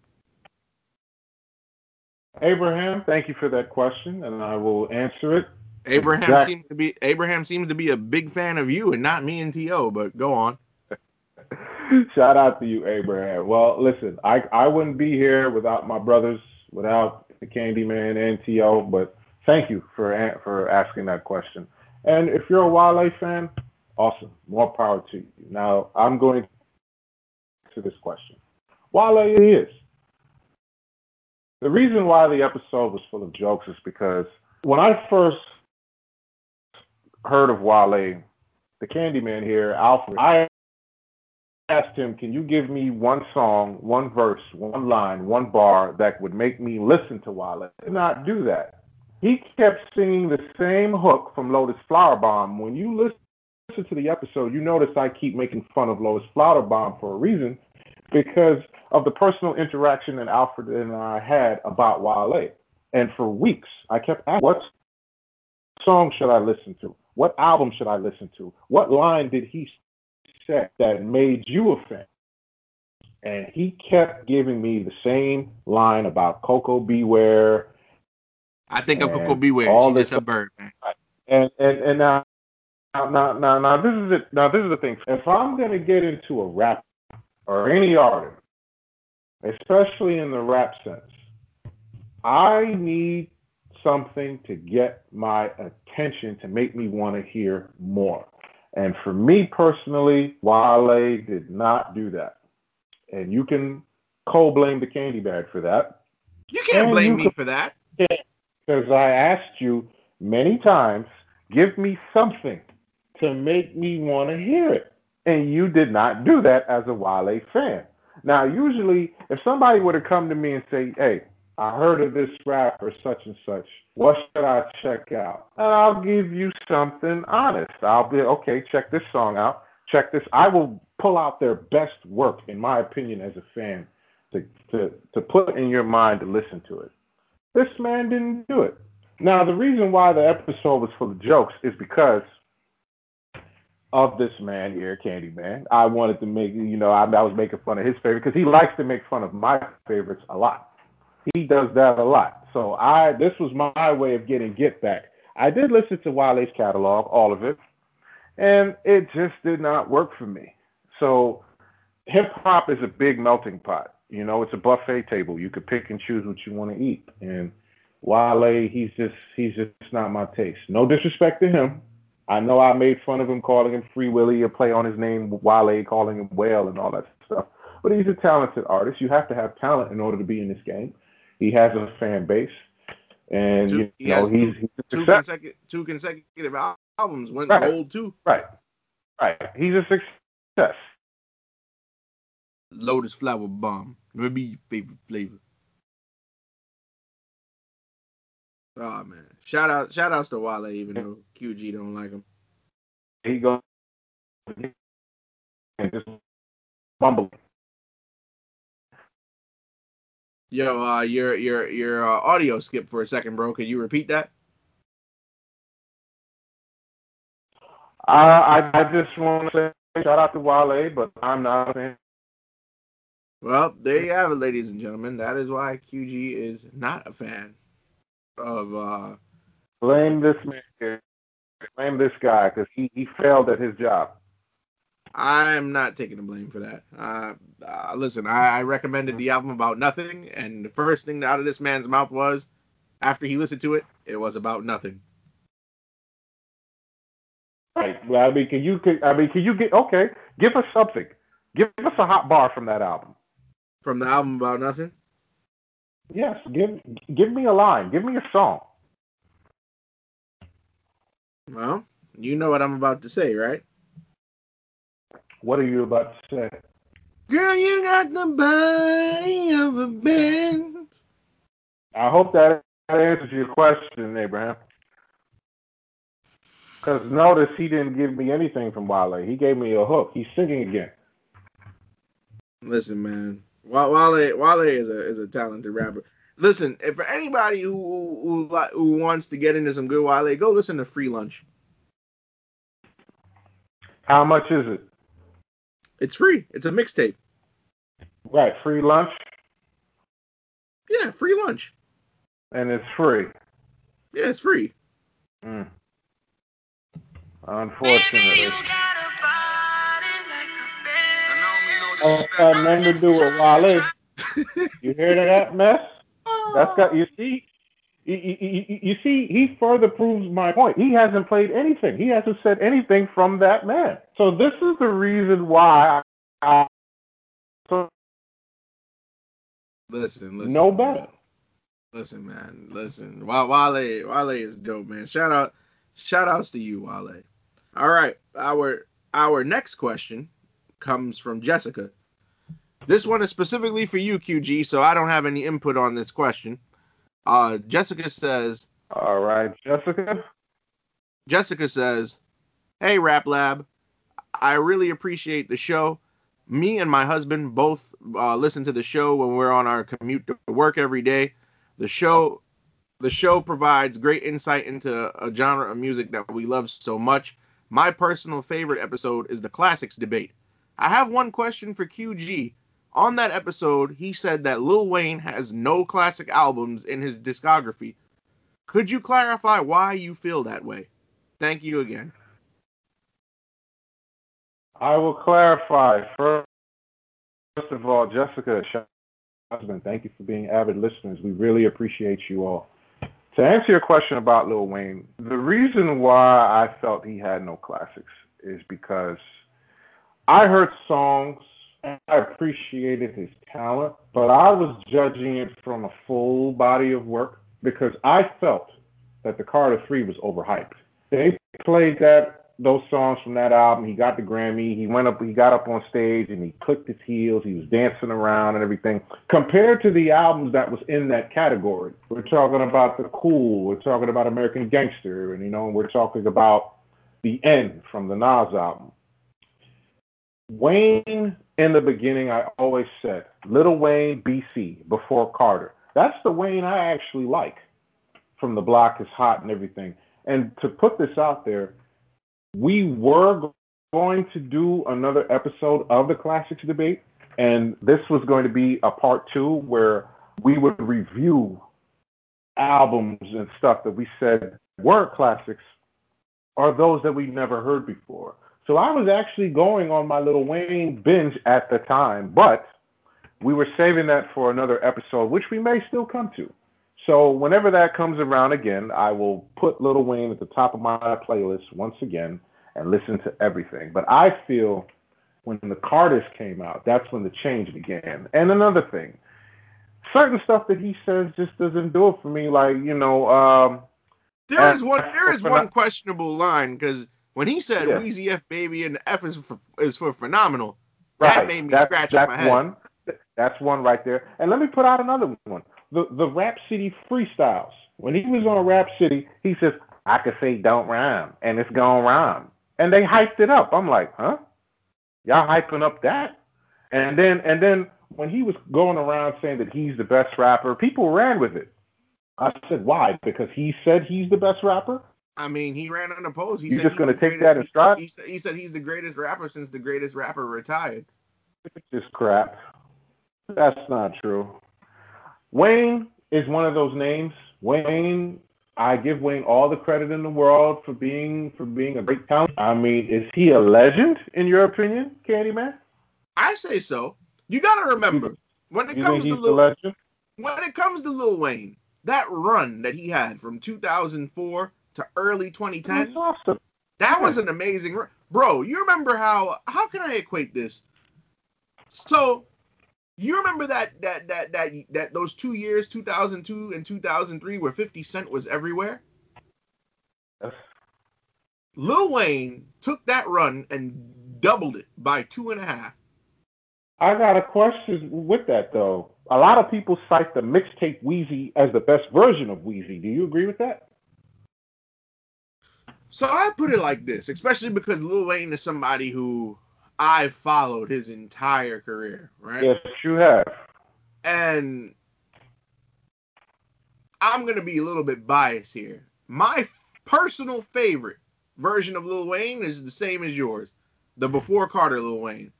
Abraham, thank you for that question, and I will answer it. Abraham Exact- seems to be Abraham seems to be a big fan of you and not me and T.O. But go on. Shout out to you, Abraham. Well, listen, I I wouldn't be here without my brothers, without the Candyman and To. But thank you for for asking that question. And if you're a Wale fan, awesome, more power to you. Now I'm going to this question. Wale it is. The reason why the episode was full of jokes is because when I first heard of Wale, the Candyman here, Alfred, I asked him, Can you give me one song, one verse, one line, one bar that would make me listen to Wale? He did not do that. He kept singing the same hook from Lotus Flower Bomb. When you listen to the episode, you notice I keep making fun of Lotus Flower Bomb for a reason because of the personal interaction that Alfred and I had about Wale. And for weeks, I kept asking, What song should I listen to? What album should I listen to? What line did he say that made you a fan? And he kept giving me the same line about Coco Beware. I think of Coco Beware. all this- a bird, man. And and and now now now now, now this is it. Now this is the thing. If I'm gonna get into a rap or any artist, especially in the rap sense, I need something to get my attention to make me want to hear more. And for me personally, Wale did not do that. And you can co blame the candy bag for that. You can't And blame you me could- for that. Because I asked you many times, give me something to make me want to hear it. And you did not do that as a Wale fan. Now, usually, if somebody were to come to me and say, hey, I heard of this rapper, such and such, what should I check out? And I'll give you something honest. I'll be, okay, check this song out. Check this. I will pull out their best work, in my opinion, as a fan, to, to, to put in your mind to listen to it. This man didn't do it. Now, the reason why the episode was full of jokes is because of this man here, Candyman. I wanted to make, you know, I, I was making fun of his favorite because he likes to make fun of my favorites a lot. He does that a lot. So I, this was my way of getting get back. I did listen to Wale's catalog, all of it, and it just did not work for me. So hip hop is a big melting pot. You know, it's a buffet table. You could pick and choose what you want to eat. And Wale, he's just he's just not my taste. No disrespect to him. I know I made fun of him calling him Free Willy, a play on his name Wale, calling him Whale and all that stuff. But he's a talented artist. You have to have talent in order to be in this game. He has a fan base, and Two- you he know has he's, he's Two consecutive two consecutive albums went Right. gold too. Right, right. He's a success. Lotus Flower Bomb. Me be your favorite flavor. Oh man. Shout out shout outs to Wale even though QG don't like him. He goes and just bumble. Yo, uh your your your uh, audio skipped for a second, bro. Could you repeat that? Uh, I I just want to say shout out to Wale, but I'm not a fan. Well, there you have it, ladies and gentlemen. That is why QG is not a fan of uh Blame this man. here. Blame this guy because he, he failed at his job. I'm not taking the blame for that. Uh, uh, listen, I, I recommended the album about nothing, and the first thing out of this man's mouth was, after he listened to it, it was about nothing. Right. Well, I mean, can you? Can, I mean, can you get? Okay, give us something. Give us a hot bar from that album. From the album about nothing, Yes. Give give me a line. Give me a song. Well, you know what I'm about to say, right? What are you about to say? Girl, you got the body of a band. I hope that answers your question, Abraham. Because notice he didn't give me anything from Wale. He gave me a hook. He's singing again. Listen, man, Wale Wale is a is a talented rapper. Listen, if for anybody who who, who, who wants to get into some good Wale, go listen to Free Lunch. How much is it? It's free. It's a mixtape. Right, free lunch. Yeah, free lunch. And it's free. Yeah, it's free. Mm. Unfortunately. That's got nothing to do with Wale. you hear that mess? That's got you see. You, you, you see, he further proves my point. He hasn't played anything. He hasn't said anything from that man. So this is the reason why. I, so listen, listen. No better. Listen, man. Listen. Wale, Wale is dope, man. Shout out, shout outs to you, Wale. All right, our our next question comes from Jessica. This one is specifically for you, QG, so I don't have any input on this question. Uh, Jessica says. All right, Jessica. Jessica says, "Hey, Rap Lab, I really appreciate the show. Me and my husband both uh, listen to the show when we're on our commute to work every day. The show, the show provides great insight into a genre of music that we love so much. My personal favorite episode is the classics debate. I have one question for QG. On that episode, he said that Lil Wayne has no classic albums in his discography. Could you clarify why you feel that way? Thank you again. I will clarify. First of all, Jessica, husband, thank you for being avid listeners. We really appreciate you all. To answer your question about Lil Wayne, the reason why I felt he had no classics is because I heard songs I appreciated his talent, but I was judging it from a full body of work because I felt that the Carter 3 was overhyped. They played that those songs from that album. He got the Grammy. He went up. He got up on stage and he clicked his heels. He was dancing around and everything. Compared to the albums that was in that category, we're talking about the Cool. We're talking about American Gangster, and you know, we're talking about the End from the Nas album. Wayne, in the beginning, I always said Little Wayne, BC, before Carter. That's the Wayne I actually like. From the block is hot and everything. And to put this out there, we were going to do another episode of the classics debate, and this was going to be a part two where we would review albums and stuff that we said were classics or those that we never heard before. So I was actually going on my little Wayne binge at the time, but we were saving that for another episode, which we may still come to. So whenever that comes around again, I will put Little Wayne at the top of my playlist once again and listen to everything. But I feel when the Carters came out, that's when the change began. And another thing, certain stuff that he says just doesn't do it for me. Like you know, um, there is one there is one questionable line because when he said yeah. Weezy F baby and the F is for, is for phenomenal, right. that made me that's, scratch that's my head. one. That's one right there. And let me put out another one the the Rap City freestyles. When he was on Rap City, he says, "I could say don't rhyme, and it's gonna rhyme," and they hyped it up. I'm like, huh? Y'all hyping up that? And then and then when he was going around saying that he's the best rapper, people ran with it. I said, why? Because he said he's the best rapper. I mean, he ran unopposed. He You're just going to take that and stride. He, he, said he's the greatest rapper since the greatest rapper retired. It's just crap. That's not true. Wayne is one of those names. Wayne, I give Wayne all the credit in the world for being for being a great talent. I mean, is he a legend in your opinion, Candyman? I say so. You got to remember when it you comes to Lil when it comes to Lil Wayne, that run that he had from 2004 to early 2010, awesome. that was an amazing run. Bro, you remember how how can I equate this? So you remember that that that that that those two years, 2002 and 2003, where 50 Cent was everywhere. Lil Wayne took that run and doubled it by two and a half. I got a question with that though. A lot of people cite the mixtape Weezy as the best version of Weezy. Do you agree with that? So I put it like this, especially because Lil Wayne is somebody who I've followed his entire career, right? Yes, you have. And I'm gonna be a little bit biased here. My f- personal favorite version of Lil Wayne is the same as yours, the before Carter Lil Wayne.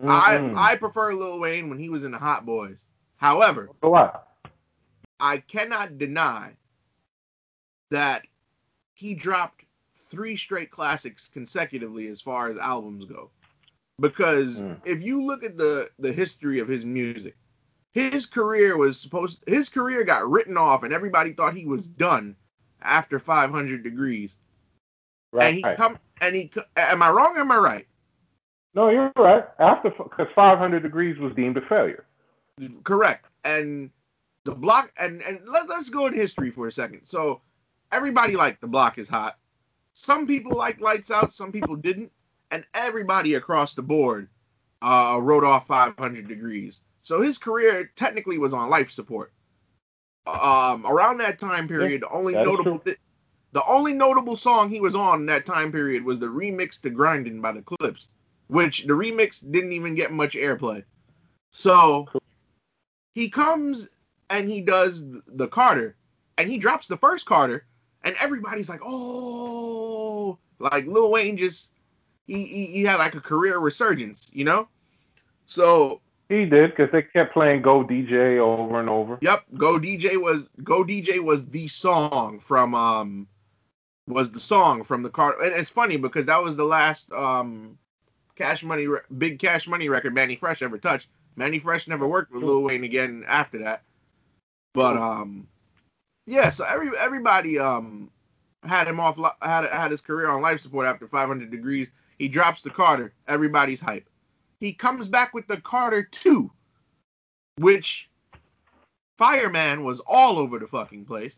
Mm-mm. I mm-hmm. I prefer Lil Wayne when he was in the Hot Boys. However, what? I cannot deny that he dropped three straight classics consecutively as far as albums go. Because Mm. if you look at the the history of his music, his career was supposed his career got written off and everybody thought he was done after 500 degrees. Right. And he come and he am I wrong or am I right? no, you're right. After because 500 degrees was deemed a failure. Correct. And the block and and let, let's go in history for a second. So everybody liked the block is hot. Some people liked lights out, some people didn't, and everybody across the board uh, wrote off 500 degrees. So his career technically was on life support. Um, around that time period, the only notable the only notable song he was on in that time period was the remix to "Grinding" by the Clipse, which the remix didn't even get much airplay. So he comes and he does the Carter, and he drops the first Carter, and everybody's like, oh, like Lil Wayne just he he, he had like a career resurgence, you know? So He did because they kept playing Go DJ over and over. Yep, Go DJ was Go DJ was the song from um was the song from the car and it's funny because that was the last um Cash Money big Cash Money record Mannie Fresh ever touched. Mannie Fresh never worked with Lil Wayne again after that. But um yeah, so every everybody um had him off had had his career on life support after 500 degrees. He drops the Carter, everybody's hype. He comes back with the Carter 2 which Fireman was all over the fucking place.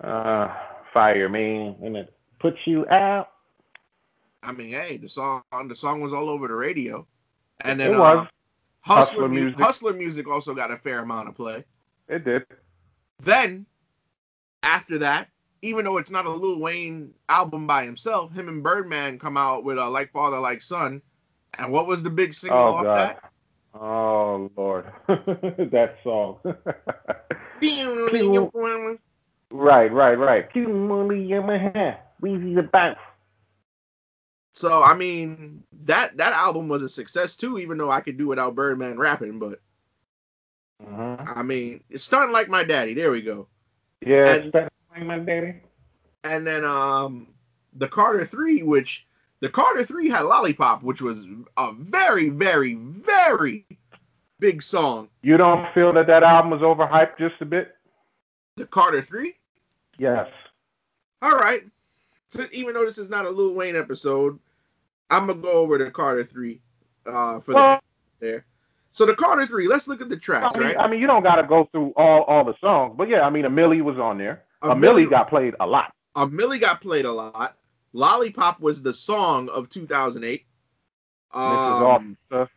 Uh, fire me and it puts you out. I mean, hey, the song the song was all over the radio. And then it was. uh, Hustler, Hustler music. Hustler music also got a fair amount of play. It did. Then after that, even though it's not a Lil Wayne album by himself, him and Birdman come out with a Like Father Like Son. And what was the big single Oh off God. that? Oh Lord. that song. right, right, right. Keep money in my hand. Weezy the bounce. So I mean that that album was a success too, even though I could do without Birdman rapping. But Mm-hmm. I mean, it's starting like my daddy. There we go. Yeah, And- spend my daddy. And then um the Carter Three, which the Carter Three had Lollipop, which was a very, very, very big song. You don't feel that that album was overhyped just a bit? The Carter Three. Yes. All right. So even though this is not a Lil Wayne episode, I'm gonna go over the Carter Three uh for Well, the there. So the Carter Three. Let's look at the tracks, I mean, right? I mean, you don't got to go through all all the songs, but yeah, I mean, a Milli was on there. A A Milli got played a lot. Milli got played a lot. Lollipop was the song of 2008. Mrs. Um, Officer.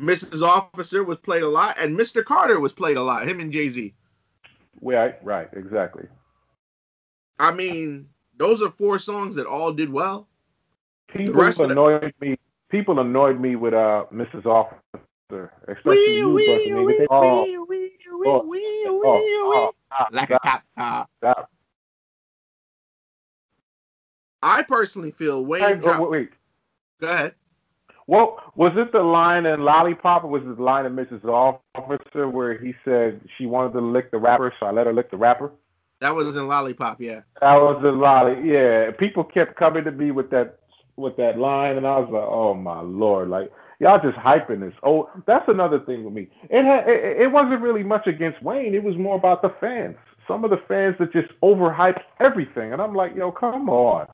Mrs. Officer was played a lot, and Mr. Carter was played a lot. Him and Jay Z. Right, right, exactly. I mean, those are four songs that all did well. People the- annoyed me. People annoyed me with uh Mrs. Officer, especially you, Buccaneers. They- oh, oh, oh, oh, stop, like a cop uh. top. stop. I personally feel Wayne Wait, oh, dropped. wait, wait. Go ahead. Well, was it the line in Lollipop or was it the line in Mrs. Officer where he said she wanted to lick the rapper, so I let her lick the rapper? That was in Lollipop, yeah. That was the lolly. Yeah, people kept coming to me with that with that line, and I was like, oh my lord, like y'all just hyping this. Oh, that's another thing with me. It had it, it wasn't really much against Wayne. It was more about the fans. Some of the fans that just overhyped everything, and I'm like, yo, come on.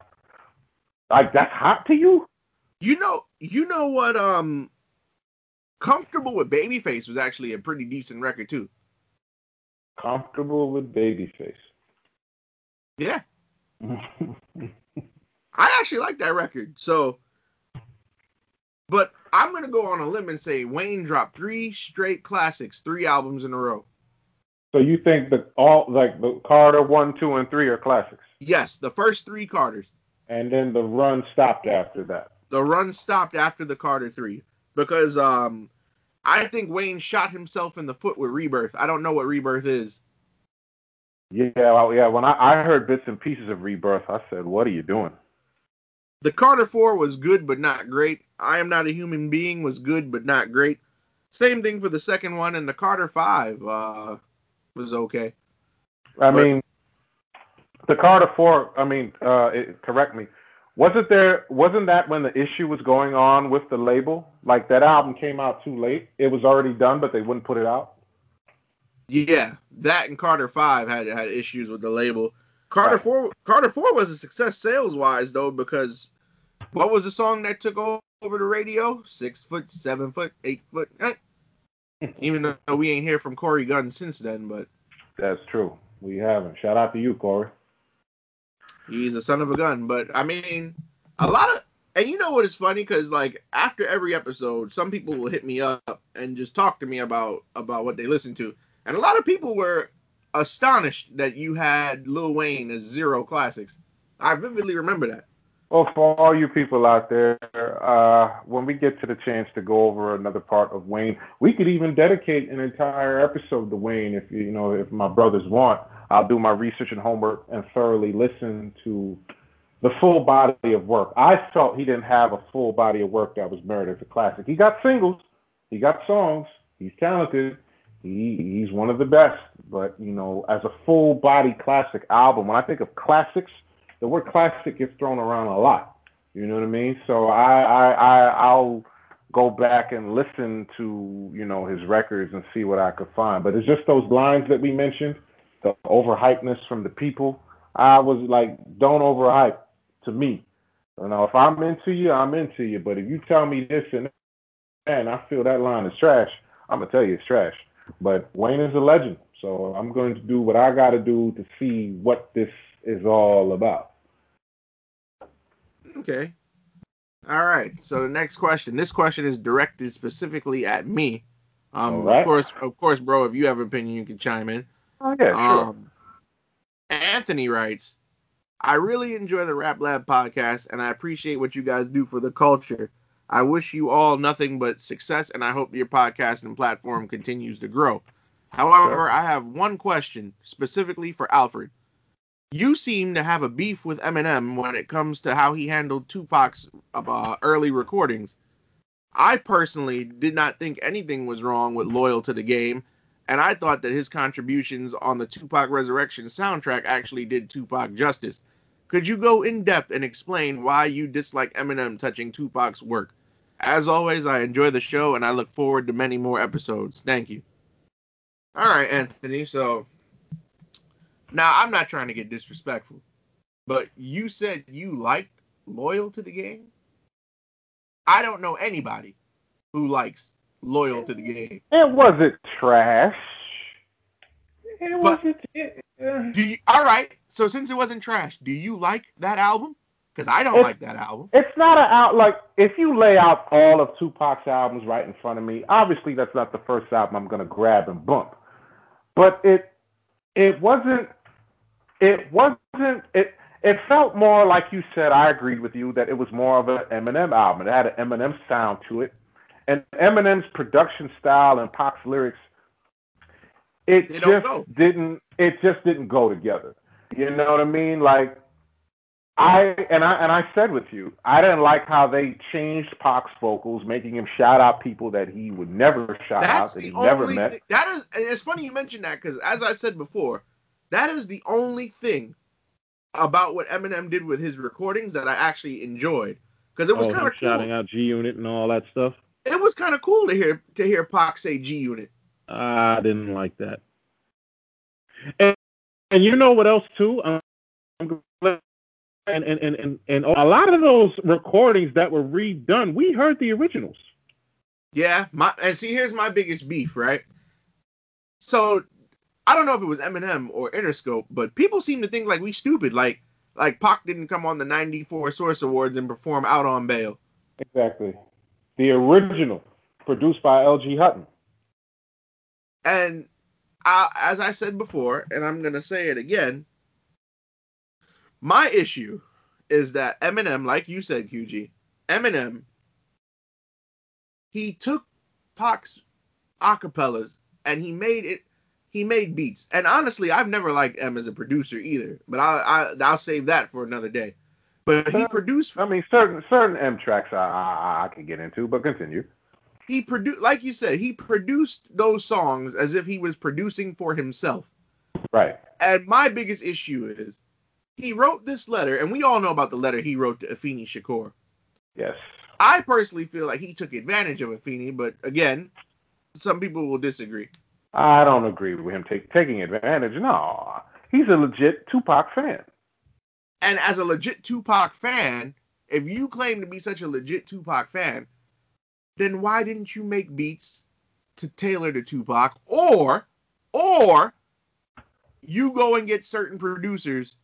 Like that's hot to you? You know, you know what? Um, Comfortable with Babyface was actually a pretty decent record too. Comfortable with Babyface. Yeah, I actually like that record. So, but I'm gonna go on a limb and say Wayne dropped three straight classics, three albums in a row. so you think that all like the Carter one, two, and three are classics, Yes, the first three Carters. and then the run stopped after that. the run stopped after the Carter three because um I think Wayne shot himself in the foot with Rebirth. I don't know what Rebirth is. Yeah, well, yeah. When I, I heard bits and pieces of Rebirth, I said, "What are you doing?" The Carter four was good but not great. I am not a human being was good but not great. Same thing for the second one, and the Carter five uh, was okay. I but, mean, the Carter Four. I mean, uh, it, correct me. Wasn't there? Wasn't that when the issue was going on with the label? Like that album came out too late. It was already done, but they wouldn't put it out. Yeah, that and Carter Five had had issues with the label. Carter right. Four Carter Four was a success sales wise though because what was the song that took over the radio? Six foot, seven foot, eight foot. Eh. Even though we ain't hear from Cory Gunz since then, but that's true. We haven't. Shout out to you, Cory. He's a son of a gun. But I mean, a lot of and you know what is funny because like after every episode, some people will hit me up and just talk to me about about what they listen to, and a lot of people were astonished that you had Lil Wayne as zero classics. I vividly remember that. Well, for all you people out there, uh, when we get to the chance to go over another part of Wayne, we could even dedicate an entire episode to Wayne if you know if my brothers want. I'll do my research and homework and thoroughly listen to the full body of work. I felt he didn't have a full body of work that was merited as a classic. He got singles, he got songs, he's talented, he he's one of the best. But you know, as a full body classic album, when I think of classics, the word classic gets thrown around a lot. You know what I mean? So I I, I I'll go back and listen to you know his records and see what I could find. But it's just those lines that we mentioned the overhypeness from the people. I was like, don't overhype to me. You know, if I'm into you, I'm into you. But if you tell me this and that, and I feel that line is trash, I'm gonna tell you it's trash. But Wayne is a legend, so I'm going to do what I got to do to see what this is all about. Okay. All right. So the next question. This question is directed specifically at me. Um, right. Of course, of course, bro. If you have an opinion, you can chime in. Oh yeah, sure. Um, Anthony writes, I really enjoy the Rap Lab podcast and I appreciate what you guys do for the culture. I wish you all nothing but success and I hope your podcast and platform continues to grow. However, sure. I have one question specifically for Alfred. You seem to have a beef with Eminem when it comes to how he handled Tupac's uh, early recordings. I personally did not think anything was wrong with Loyal to the Game and I thought that his contributions on the Tupac Resurrection soundtrack actually did Tupac justice. Could you go in depth and explain why you dislike Eminem touching Tupac's work? As always, I enjoy the show and I look forward to many more episodes. Thank you. All right, Anthony. So now I'm not trying to get disrespectful, but you said you liked Loyal to the Game. I don't know anybody who likes loyal to the game. It wasn't trash. It but wasn't. It, uh, do you, all right. So since it wasn't trash, do you like that album? Because I don't like that album. It's not an out like if you lay out all of Tupac's albums right in front of me. Obviously, that's not the first album I'm gonna grab and bump. But it it wasn't it wasn't it it felt more like you said. I agreed with you that it was more of an Eminem album. It had an Eminem sound to it and Eminem's production style and Pac's lyrics, it just didn't it just didn't go together. You know what I mean? Like I and I and I said with you, I didn't like how they changed Pac's vocals, making him shout out people that he would never shout That's out that he never met. Th- that is, and it's funny you mentioned that because as I've said before, that is the only thing about what Eminem did with his recordings that I actually enjoyed because it was oh, kind of cool. shouting out G Unit and all that stuff it was kind of cool to hear to hear Pac say G Unit. I didn't like that. And, and you know what else too? Um, and, and, and, and, and a lot of those recordings that were redone, we heard the originals. Yeah, my and see here's my biggest beef, right? So I don't know if it was Eminem or Interscope, but people seem to think like we stupid, like like Pac didn't come on the '94 Source Awards and perform out on bail. Exactly the original, produced by L.T. Hutton. And I, as I said before, and I'm gonna say it again, my issue is that Eminem, like you said, QG, Eminem, he took Pac's acapellas and he made it. He made beats, and honestly, I've never liked M as a producer either. But I, I I'll save that for another day. But he produced. I mean, certain certain M tracks I I, I can get into, but continue. He produced, like you said, he produced those songs as if he was producing for himself. Right. And my biggest issue is he wrote this letter, and we all know about the letter he wrote to Afeni Shakur. Yes. I personally feel like he took advantage of Afeni, but again, some people will disagree. I don't agree with him take, taking advantage. No, he's a legit Tupac fan. And as a legit Tupac fan, if you claim to be such a legit Tupac fan, then why didn't you make beats to tailor to Tupac or or you go and get certain producers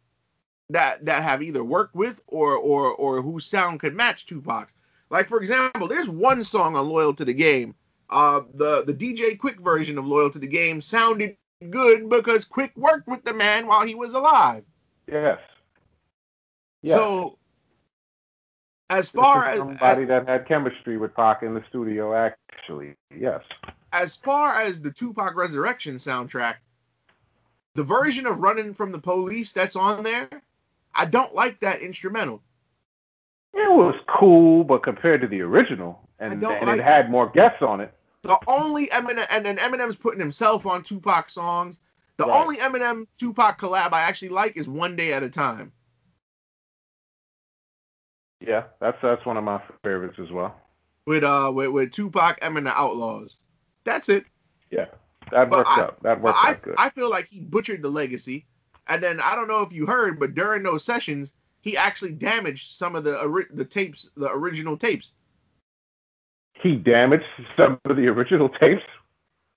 that that have either worked with or or or whose sound could match Tupac's. Like for example, there's one song on Loyal to the Game. Uh, the the DJ Quik version of Loyal to the Game sounded good because Quik worked with the man while he was alive. Yes. yes. So as far as somebody as, that had chemistry with Pac in the studio, actually, yes. As far as the Tupac Resurrection soundtrack, the version of Running from the Police that's on there, I don't like that instrumental. It was cool, but compared to the original, and, and like it had more guests on it. The only Eminem, and then Eminem's putting himself on Tupac songs. The right. only Eminem Tupac collab I actually like is One Day at a Time. Yeah, that's that's one of my favorites as well. With uh with, with Tupac, Eminem, the Outlaws. That's it. Yeah, that works out. That works I, out good. I feel like he butchered the legacy, and then I don't know if you heard, but during those sessions, he actually damaged some of the the tapes, the original tapes. He damaged some of the original tapes.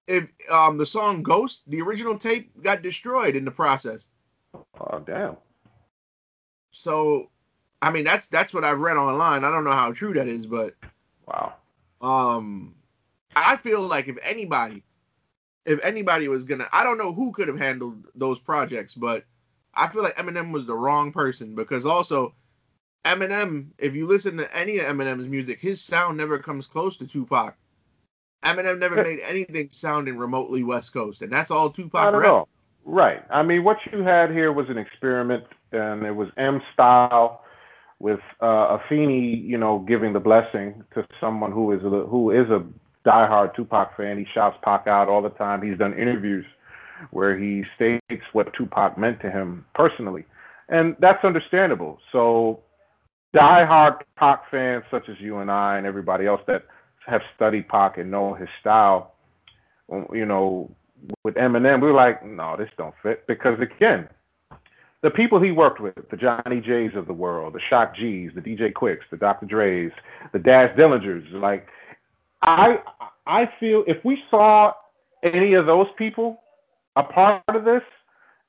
If um the song Ghost, the original tape got destroyed in the process. Oh damn. So I mean, that's that's what I've read online. I don't know how true that is, but wow. Um, I feel like if anybody, if anybody was gonna, I don't know who could have handled those projects, but I feel like Eminem was the wrong person because also Eminem, if you listen to any of Eminem's music, his sound never comes close to Tupac. Eminem never made anything sounding remotely West Coast, and that's all Tupac. Not at all. Right. I mean, what you had here was an experiment, and it was M style with uh, Afeni, you know, giving the blessing to someone who is a, who is a diehard Tupac fan. He shouts Pac out all the time. He's done interviews where he states what Tupac meant to him personally, and that's understandable. So, diehard Pac fans such as you and I and everybody else that have studied Pac and know his style, you know, with Eminem, we were like, no, this don't fit because again, the people he worked with, the Johnny J's of the world, the Shock G's, the DJ Quiks, the Dr. Dre's, the Daz Dillingers, like I I feel if we saw any of those people a part of this,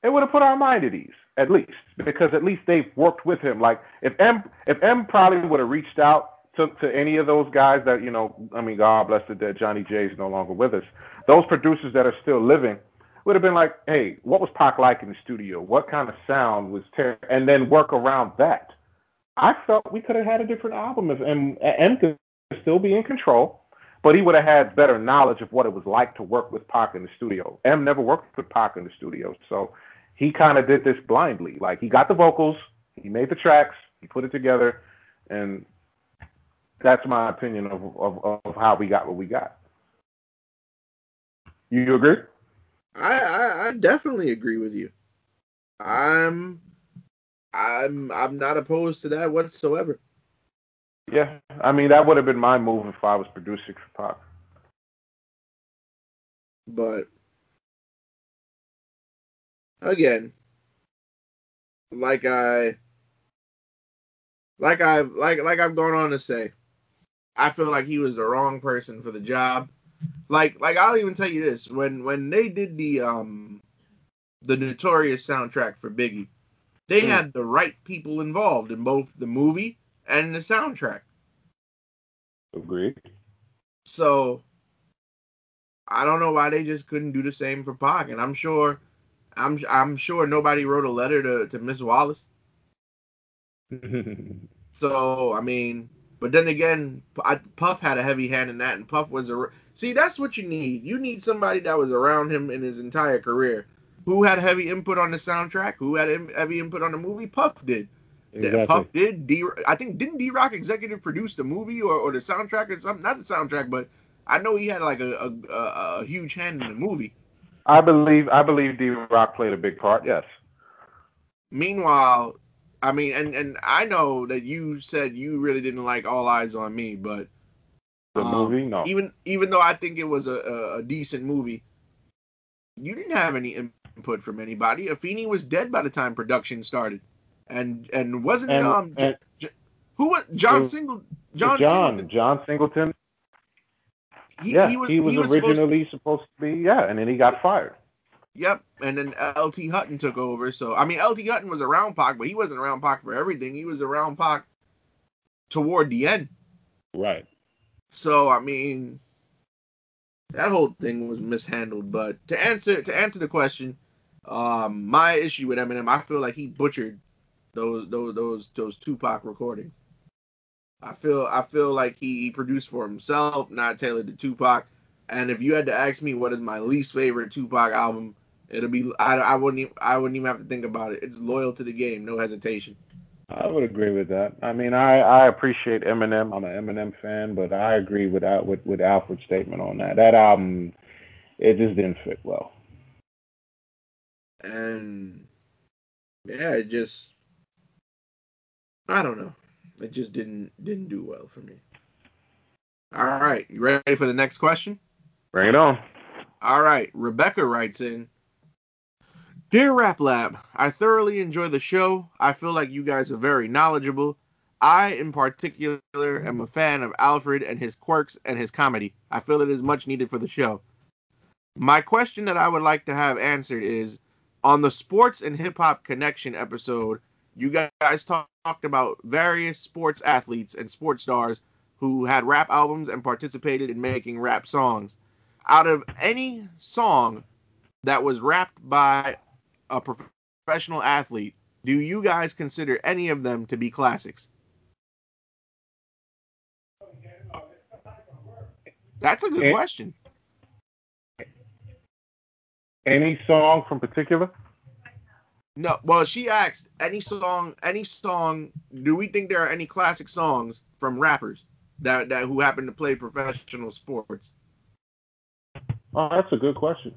it would have put our mind at ease, at least, because at least they've worked with him. Like if M if M probably would have reached out to, to any of those guys that, you know, I mean, God bless the dead, Johnny J's no longer with us. Those producers that are still living, would have been like, hey, what was Pac like in the studio? What kind of sound was ter-? and then work around that. I felt we could have had a different album if M, M could still be in control, but he would have had better knowledge of what it was like to work with Pac in the studio. M never worked with Pac in the studio, so he kind of did this blindly. Like he got the vocals, he made the tracks, he put it together, and that's my opinion of of, of how we got what we got. You agree? I, I, I definitely agree with you. I'm I'm I'm not opposed to that whatsoever. Yeah, I mean that would have been my move if I was producing for Pac. But again, like I like I like like I've gone on to say, I feel like he was the wrong person for the job. Like like I'll even tell you this when when they did the um the notorious soundtrack for Biggie, they mm. had the right people involved in both the movie and the soundtrack. Agreed. So I don't know why they just couldn't do the same for Pac, and I'm sure I'm I'm sure nobody wrote a letter to to Miss Wallace. so I mean, But then again, I, Puff had a heavy hand in that, and Puff was a see. That's what you need. You need somebody that was around him in his entire career. Who had heavy input on the soundtrack? Who had heavy input on the movie? Puff did. Exactly. Puff did. D, I think didn't D Rock executive produce the movie or, or the soundtrack or something? Not the soundtrack, but I know he had like a, a, a, huge hand in the movie. I believe I believe D Rock played a big part. Yes. Meanwhile, I mean, and and I know that you said you really didn't like All Eyez on Me, but the um, movie, no. Even even though I think it was a, a, a, decent movie, you didn't have any input from anybody. Afeni was dead by the time production started, and and wasn't and, it um and, J- who was John Single John John Singleton. John Singleton. He, yeah, he was, he was, he was originally supposed to, supposed to be yeah, and then he got fired. Yep, and then LT Hutton took over. So I mean, LT Hutton was around Pac, but he wasn't around Pac for everything. He was around Pac toward the end. Right. So I mean, that whole thing was mishandled. But to answer to answer the question, um, my issue with Eminem, I feel like he butchered those those those those Tupac recordings. I feel I feel like he produced for himself, not tailored to Tupac. And if you had to ask me what is my least favorite Tupac album, It'll be I, I wouldn't even, I wouldn't even have to think about it. It's loyal to the game, no hesitation. I would agree with that. I mean, I, I appreciate Eminem. I'm an Eminem fan, but I agree with uh, with with Alfred's statement on that. That album, it just didn't fit well. And yeah, it just I don't know. It just didn't didn't do well for me. All right, you ready for the next question? Bring it on. All right, Rebecca writes in. Dear Rap Lab, I thoroughly enjoy the show. I feel like you guys are very knowledgeable. I, in particular, am a fan of Alfred and his quirks and his comedy. I feel it is much needed for the show. My question that I would like to have answered is on the Sports and Hip Hop Connection episode, you guys talk, talked about various sports athletes and sports stars who had rap albums and participated in making rap songs. Out of any song that was rapped by a professional athlete, do you guys consider any of them to be classics? That's a good any, question. Any song from particular? No. Well, she asked any song. Any song. Do we think there are any classic songs from rappers that that who happen to play professional sports? Oh, that's a good question.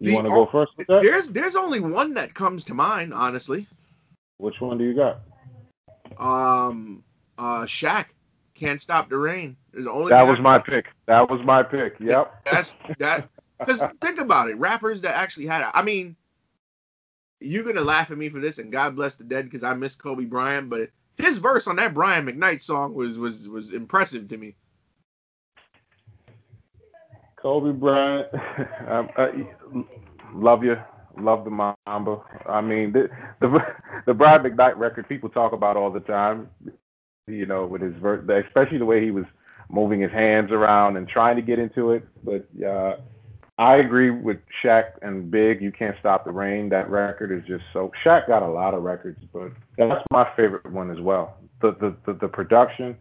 You want to go first with that? There's there's only one that comes to mind, honestly. Which one do you got? Um, uh, Shaq. Can't stop the reign. that was my pick. That was my pick. Yep. That's that. Because think about it, rappers that actually had. I mean, you're gonna laugh at me for this, and God bless the dead because I miss Kobe Bryant, but his verse on that Brian McKnight song was was was impressive to me. Kobe Bryant, uh, love you, love the Mamba. I mean, the the, the Brian McKnight record people talk about all the time. You know, with his verse, especially the way he was moving his hands around and trying to get into it. But uh, I agree with Shaq and Big. You can't stop the reign. That record is just so. Shaq got a lot of records, but that's my favorite one as well. The the the, the production.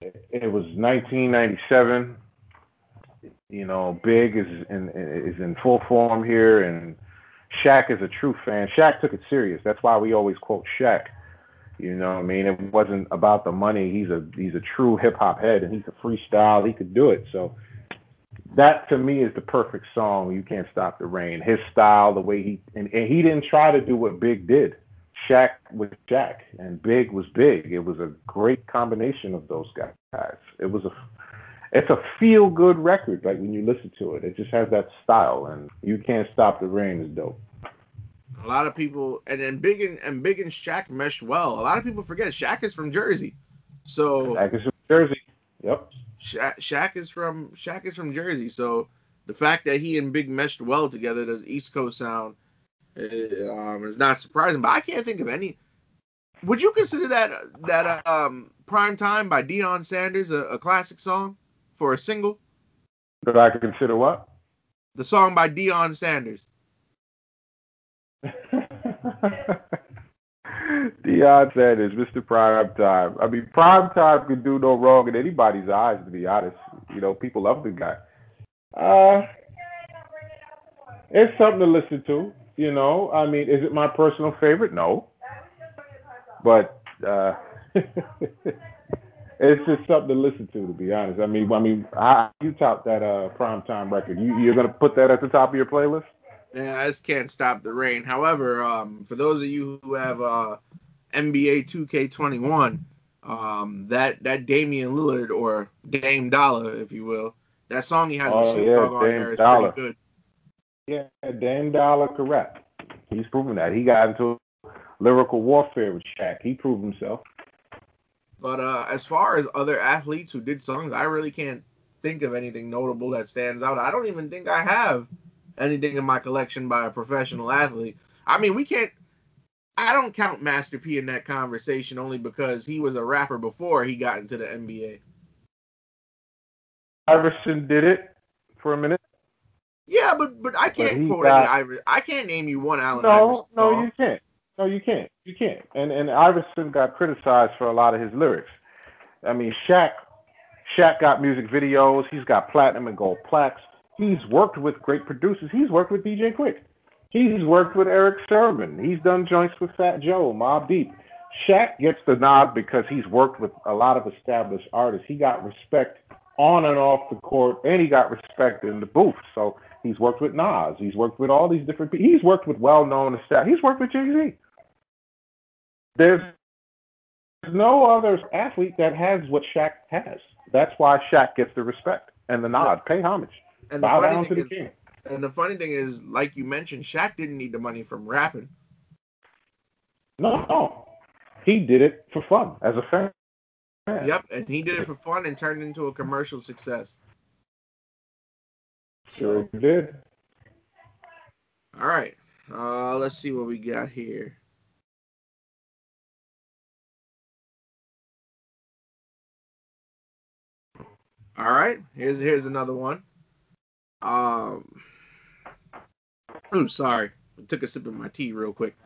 It was 1997 you know, Big is in is in full form here, and Shaq is a true fan. Shaq took it serious. That's why we always quote Shaq. You know, what I mean, it wasn't about the money. He's a he's a true hip hop head, and he's a freestyle. He could do it. So that to me is the perfect song. You can't stop the reign. His style, the way he and, and he didn't try to do what Big did. Shaq was Shaq, and Big was Big. It was a great combination of those guys. It was a it's a feel good record. Like when you listen to it, it just has that style, and you can't stop the reign is dope. A lot of people, and then Big and, and Big and Shaq meshed well. A lot of people forget Shaq is from Jersey, so Shaq is from Jersey. Yep. Shaq, Shaq is from Shaq is from Jersey, so the fact that he and Big meshed well together, the East Coast sound, uh, um, is not surprising. But I can't think of any. Would you consider that that um, "Prime Time" by Deion Sanders a, a classic song? for a single? That I consider what? The song by Deion Sanders. Deion said is Mr. Prime Time. I mean, Prime Time could do no wrong in anybody's eyes, to be honest. You know, people love the guy. Uh, it's something to listen to. You know, I mean, is it my personal favorite? No. But uh, it's just something to listen to, to be honest. I mean, I mean, I, you top that uh, prime time record. You, you're gonna put that at the top of your playlist? Yeah, I just can't stop the reign. However, um, for those of you who have uh, NBA 2K21, um, that that Damian Lillard or Dame Dollar, if you will, that song he has oh, with Snoop yeah, Dogg on Dame there is Dollar. pretty good. Yeah, Dame Dollar, correct. He's proven that. He got into lyrical warfare with Shaq. He proved himself. But uh, as far as other athletes who did songs, I really can't think of anything notable that stands out. I don't even think I have anything in my collection by a professional athlete. I mean, we can't. I don't count Master P in that conversation only because he was a rapper before he got into the NBA. Iverson did it for a minute. Yeah, but but I can't he quote got- any Iverson. I can't name you one Allen No, Iverson no, song. you can't. No, you can't. You can't. And and Iverson got criticized for a lot of his lyrics. I mean, Shaq, Shaq got music videos. He's got platinum and gold plaques. He's worked with great producers. He's worked with DJ Quik. He's worked with Erick Sermon. He's done joints with Fat Joe, Mobb Deep. Shaq gets the nod because he's worked with a lot of established artists. He got respect on and off the court, and he got respect in the booth. So he's worked with Nas. He's worked with all these different people. He's worked with well-known established. He's worked with Jay Z. There's no other athlete that has what Shaq has. That's why Shaq gets the respect and the nod. Pay homage. And Bow down to the is, king. And the funny thing is, like you mentioned, Shaq didn't need the money from rapping. No, no. He did it for fun as a fan. Yep, and he did it for fun and turned into a commercial success. Sure did. All right, uh, let's see what we got here. All right, here's here's another one. Um, ooh, sorry, I took a sip of my tea real quick.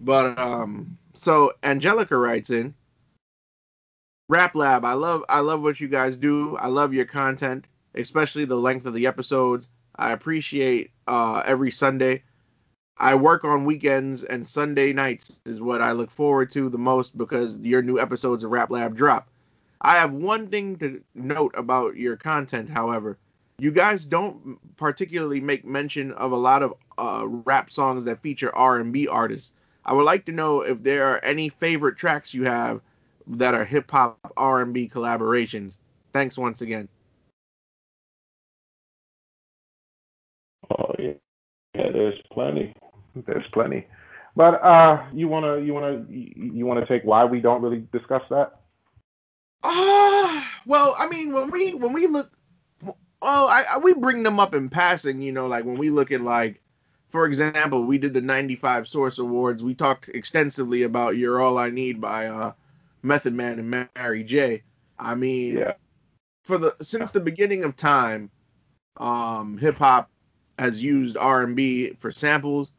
But um, so Angelica writes in, Rap Lab, I love I love what you guys do. I love your content, especially the length of the episodes. I appreciate uh, every Sunday. I work on weekends and Sunday nights is what I look forward to the most because your new episodes of Rap Lab drop. I have one thing to note about your content, however. You guys don't particularly make mention of a lot of uh, rap songs that feature R&B artists. I would like to know if there are any favorite tracks you have that are hip hop R&B collaborations. Thanks once again. Oh yeah, yeah. There's plenty. There's plenty. But uh, you wanna you wanna you wanna take why we don't really discuss that? Ah, well, I mean, when we when we look, well, I, I we bring them up in passing, you know, like when we look at like, for example, we did the '95 Source Awards. We talked extensively about "You're All I Need" by uh, Method Man and Mary J. I mean, Yeah. for the since the beginning of time, um, hip hop has used R&B for samples.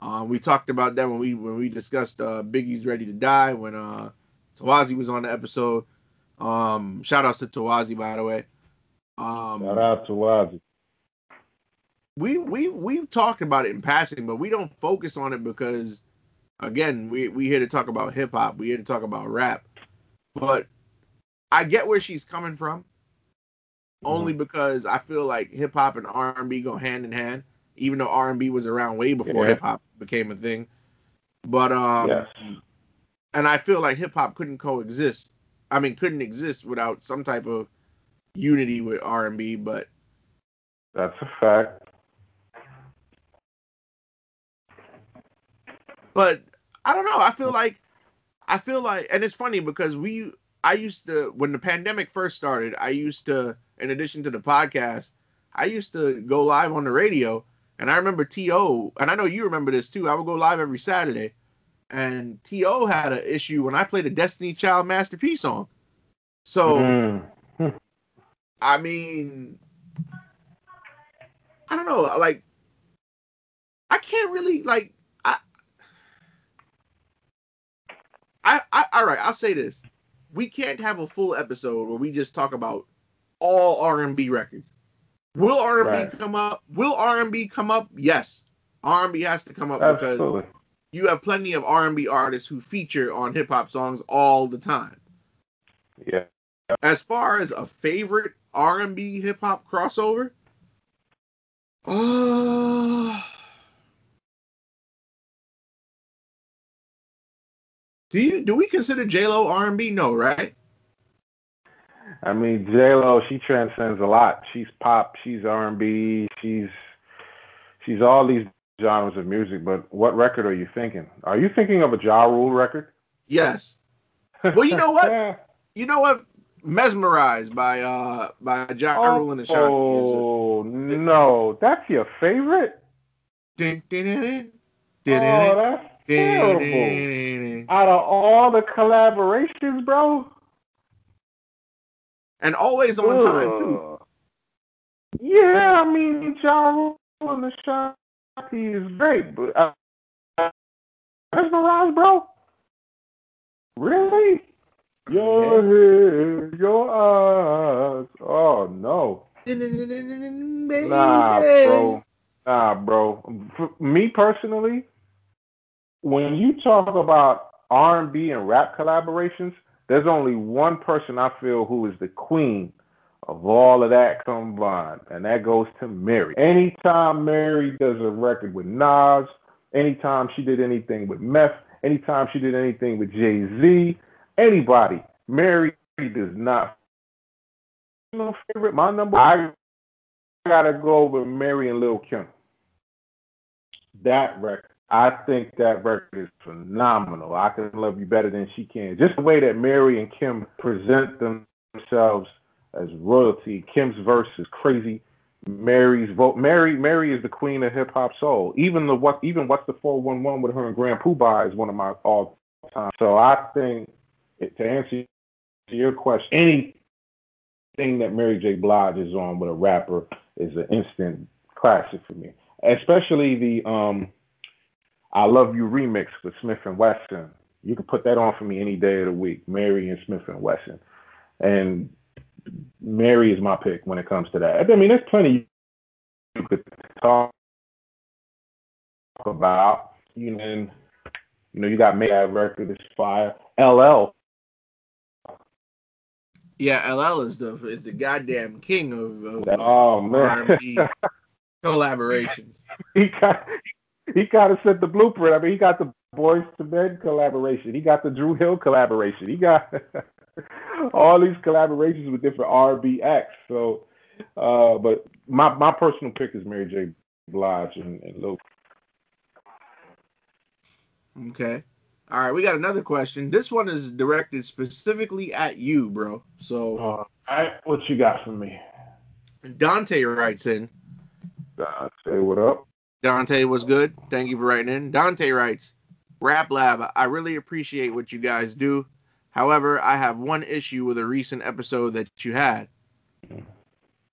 Um, we talked about that when we when we discussed uh, Biggie's "Ready to Die" when uh, Tawazi was on the episode. Um, shout outs to Tawazi by the way. Um, Shout out to Wazi. we we we've talked about it in passing, but we don't focus on it because again, we we here to talk about hip hop, we here to talk about rap. But I get where she's coming from, only because I feel like hip hop and R and B go hand in hand, even though R and B was around way before Yeah. hip hop became a thing. But um, Yes. and I feel like hip hop couldn't coexist. I mean, couldn't exist without some type of unity with R and B. But That's a fact. but I don't know. I feel like I feel like, and it's funny because we, I used to when the pandemic first started, I used to, in addition to the podcast, I used to go live on the radio, and I remember To, and I know you remember this too. I would go live every Saturday, and To had an issue when I played a Destiny Child masterpiece song. So Mm. I mean, I don't know, like I can't really like I I, I all right. I'll say this: we can't have a full episode where we just talk about all R&B records. Will R&B Right. come up? Will R&B come up? Yes, R&B has to come up because you have plenty of R&B artists who feature on hip hop songs all the time. Yeah. As far as a favorite R&B hip hop crossover, uh, do you do we consider J Lo R&B? No, right? I mean, J Lo, she transcends a lot. She's pop, she's R and B, she's she's all these genres of music. But what record are you thinking? Are you thinking of a Ja Rule record? Yes. Well, you know what? You know what? Mesmerized by uh by Ja oh, Rule and Ashanti. oh no, that's your favorite? Dun, dun, dun, Oh, that's terrible. Out of all the collaborations, bro. And always on time too. Yeah, I mean, Ja Rule and Ashanti is great, but uh, mesmerized, bro. Really? Your hair, your eyes. Oh no. Baby. Nah, bro. Nah, bro. For me personally, when you talk about R&B and rap collaborations, there's only one person I feel who is the queen of all of that combined, and that goes to Mary. Anytime Mary does a record with Nas, anytime she did anything with Meth, anytime she did anything with Jay Z, anybody, Mary does not. No favorite, my number. I gotta go with Mary and Lil Kim. That record, I think that record is phenomenal. I can love you better than she can. Just the way that Mary and Kim present themselves as royalty. Kim's verse is crazy. Mary's vote. Mary, Mary is the queen of hip hop soul. Even the what, even what's the 411 with her and Grand Puba is one of my all time. So I think to answer your question, anything that Mary J. Blige is on with a rapper is an instant classic for me. Especially the um I Love You remix with Smif-N-Wessun. You can put that on for me any day of the week. Mary and Smif-N-Wessun. And Mary is my pick when it comes to that. I mean, there's plenty you could talk about. You know, and, you know, you got Made that record is fire. LL. Yeah, LL is the is the goddamn king of, of, of Oh man. Collaborations. he got he kind of set the blueprint. I mean, he got the Boyz II Men collaboration. He got the Dru Hill collaboration. He got all these collaborations with different R&B acts. So, uh, but my my personal pick is Mary J. Blige and, and Lil. Okay. All right, we got another question. This one is directed specifically at you, bro. So Uh, all right, what you got for me? Dante writes in. Say what up. Dante was good. Thank you for writing in. Dante writes, Rap Lab, I really appreciate what you guys do. However, I have one issue with a recent episode that you had.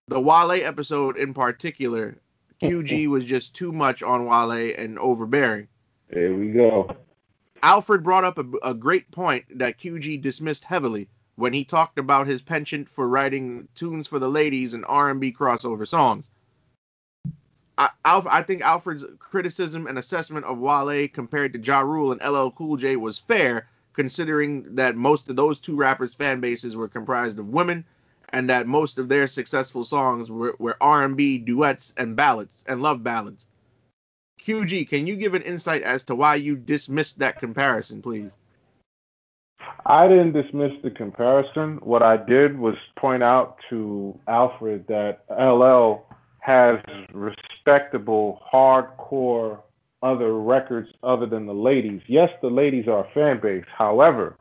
The Wale episode in particular, QG was just too much on Wale and overbearing. There we go. Alfred brought up a, a great point that QG dismissed heavily when he talked about his penchant for writing tunes for the ladies and R&B crossover songs. I, Alf, I think Alfred's criticism and assessment of Wale compared to Ja Rule and LL Cool J was fair, considering that most of those two rappers' fan bases were comprised of women, and that most of their successful songs were, were R&B duets and ballads and love ballads. QG, can you give an insight as to why you dismissed that comparison, please? I didn't dismiss the comparison. What I did was point out to Alfred that LL has respectable, hardcore other records other than the ladies. Yes, the ladies are a fan base. However,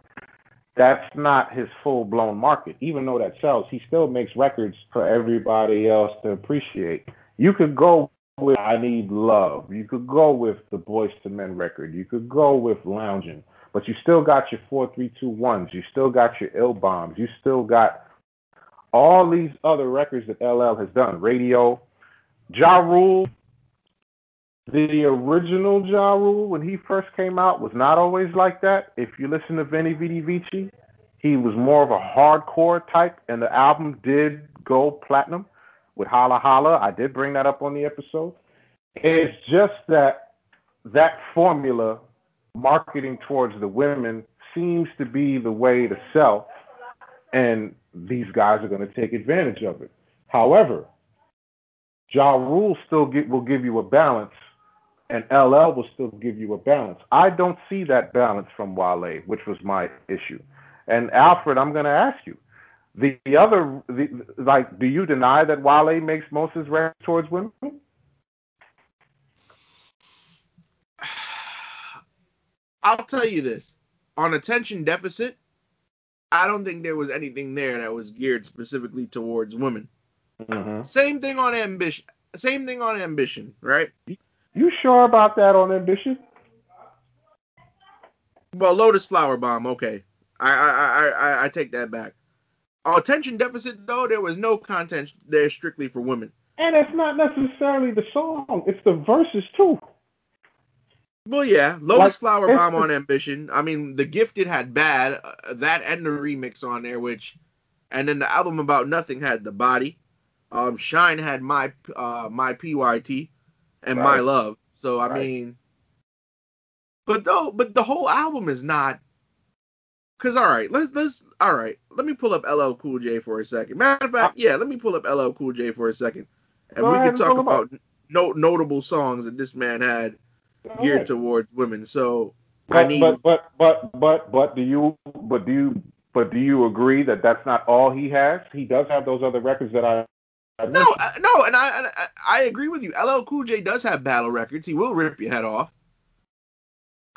that's not his full blown market. Even though that sells, he still makes records for everybody else to appreciate. You could go with I Need Love. You could go with the Boyz II Men record. You could go with Lounging. But you still got your four three two ones. You still got your ill bombs. You still got all these other records that LL has done. Radio, Ja Rule, the original Ja Rule when he first came out was not always like that. If you listen to Venni Vetti Vecci, he was more of a hardcore type, and the album did go platinum with Holla Holla. I did bring that up on the episode. It's just that that formula, marketing towards the women, seems to be the way to sell, and these guys are going to take advantage of it. However, Ja Rule still get, will give you a balance, and LL will still give you a balance. I don't see that balance from Wale, which was my issue. And Alfred, I'm going to ask you, the, the other, the, like, do you deny that Wale makes most of his records towards women? I'll tell you this: on attention deficit, I don't think there was anything there that was geared specifically towards women. Mm-hmm. Same thing on ambition. Same thing on ambition, right? You sure about that on Ambition? Well, Lotus Flower Bomb, okay. I I I I, I take that back. Attention deficit though, there was no content there strictly for women. And it's not necessarily the song; it's the verses too. Well, yeah, Lotus Like, Flower Bomb on Ambition. I mean, the Gifted had Bad, uh, that and the remix on there, which, and then the album About Nothing had The Body. Um, Shine had my uh my PYT and My Love. So I Right. mean, but though, but the whole album is not. Cause all right, let's let's all right. Let me pull up LL Cool J for a second. Matter of fact, yeah, let me pull up LL Cool J for a second, and Go we can talk pull 'em up. about no, notable songs that this man had Go geared ahead. towards women. So I But, need but but but but but do you but do you but do you agree that that's not all he has? He does have those other records that I. I no, mentioned. uh, no, and I, I I agree with you. LL Cool J does have battle records. He will rip your head off.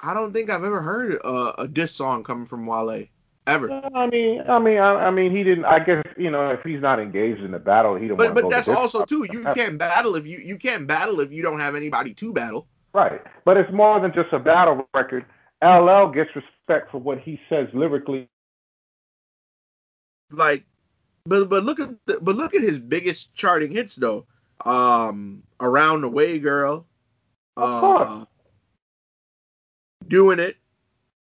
I don't think I've ever heard a, a diss song coming from Wale ever. I mean, I mean, I, I mean, he didn't. I guess you know, if he's not engaged in the battle, he don't But but that's to also too. You can't battle if you you can't battle if you don't have anybody to battle. Right, but it's more than just a battle record. LL gets respect for what he says lyrically. Like, but but look at the, but look at his biggest charting hits though. Um, around the way, girl. Of uh, course. Doing it,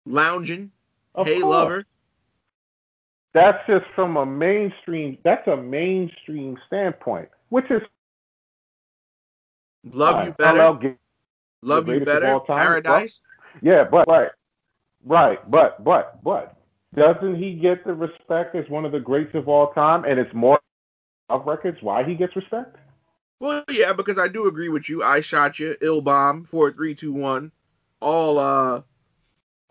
lounging. Of hey course. lover. That's just from a mainstream. That's a mainstream standpoint, which is Love you better. Get- Love you better. Paradise. Yeah, but right, right, but but but doesn't he get the respect as one of the greats of all time? And it's more of records why he gets respect. Well, yeah, because I do agree with you. I shot you, Ill Bomb, four three two one, all uh,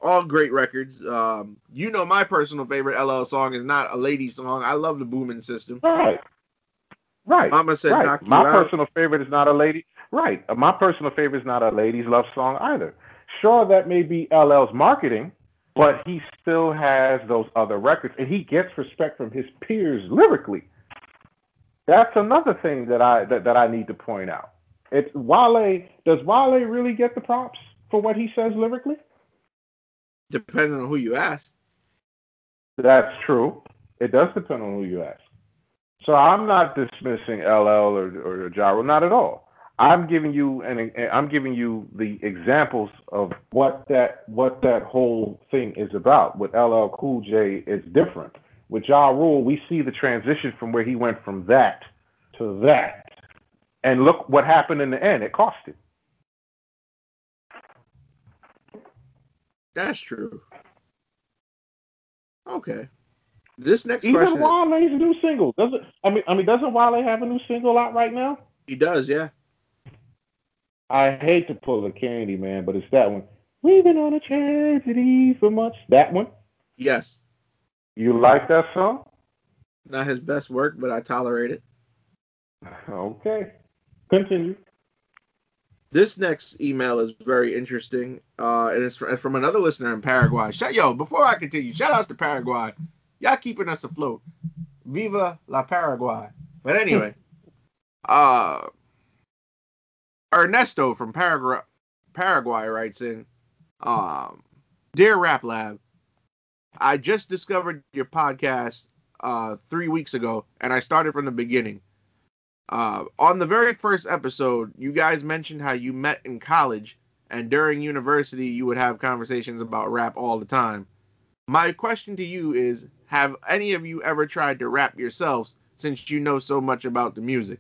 all great records. Um, you know my personal favorite LL song is not a lady song. I love the booming system. Right, right. Mama said right. knock My out. personal favorite is not a lady. Right. My personal favorite is not a ladies' love song either. Sure, that may be LL's marketing, but he still has those other records, and he gets respect from his peers lyrically. That's another thing that I that, that I need to point out. It's Wale. Does Wale really get the props for what he says lyrically? Depending on who you ask. That's true. It does depend on who you ask. So I'm not dismissing LL or or Jaro, not at all. I'm giving you and I'm giving you the examples of what that what that whole thing is about. With LL Cool J, it's different. With Ja Rule, we see the transition from where he went from that to that, and look what happened in the end. It cost him. That's true. Okay. This next Even question, Wale's new single doesn't. I mean, I mean, doesn't Wale have a new single out right now? he does, yeah. I hate to pull a candy man, but it's that one. We've been on a tragedy for months. That one. Yes. You like that song? Not his best work, but I tolerate it. Okay. Continue. This next email is very interesting, uh, and it's from another listener in Paraguay. Shout, yo, before I continue, shout outs to Paraguay. Y'all keeping us afloat. Viva la Paraguay. But anyway, uh, Ernesto from Paraguay, Paraguay writes in, um, Dear Rap Lab, I just discovered your podcast uh, three weeks ago, and I started from the beginning. Uh, on the very first episode, you guys mentioned how you met in college, and during university, you would have conversations about rap all the time. My question to you is Have any of you ever tried to rap yourselves since you know so much about the music?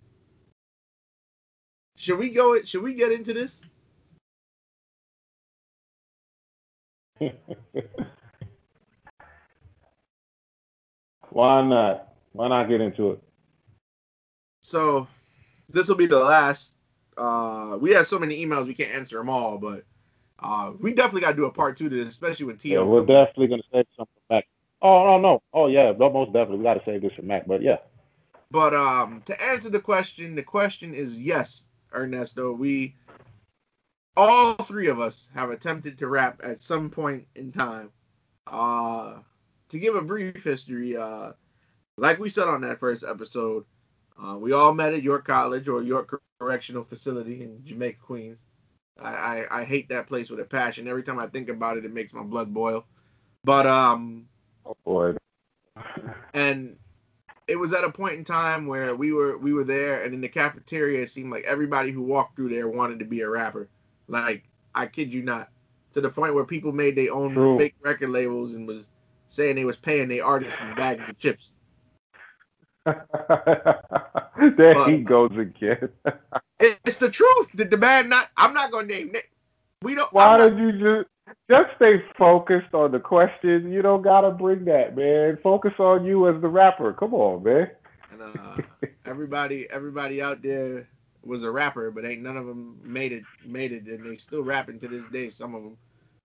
Should we go? Should we get into this? Why not? Why not get into it? So this will be the last. Uh, we have so many emails we can't answer them all, but uh, we definitely got to do a part two to this, especially with Tio. Yeah, we're definitely gonna save something back. Oh no no. Oh yeah, most definitely we got to save this for Mac. But yeah. But um, to answer the question, the question is yes, Ernesto. We all three of us have attempted to rap at some point in time. Uh, to give a brief history, uh, like we said on that first episode, uh, we all met at York College or York Correctional Facility in Jamaica, Queens. I, I, I hate that place with a passion. Every time I think about it, it makes my blood boil. But um, oh boy. and it was at a point in time where we were we were there, and in the cafeteria, it seemed like everybody who walked through there wanted to be a rapper. Like I kid you not, to the point where people made their own True. fake record labels and was saying they was paying their artists in bags of chips. there but, he goes again. it's the truth. That the man not. I'm not gonna name it. We don't. Why did you just just stay focused on the question? You don't gotta bring that, man. Focus on you as the rapper. Come on, man. And uh, everybody, everybody out there was a rapper, but ain't none of them made it. Made it, and they still rapping to this day. Some of them.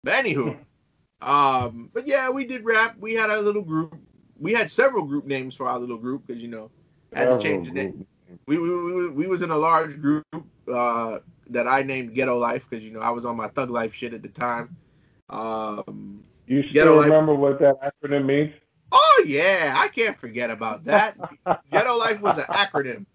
But anywho, um, but yeah, we did rap. We had our little group we had several group names for our little group because you know had to change the name. We, we, we, we was in a large group uh, that I named Ghetto Life because you know I was on my thug life shit at the time. Um, you still remember life. what that acronym means? Oh yeah, I can't forget about that. Ghetto Life was an acronym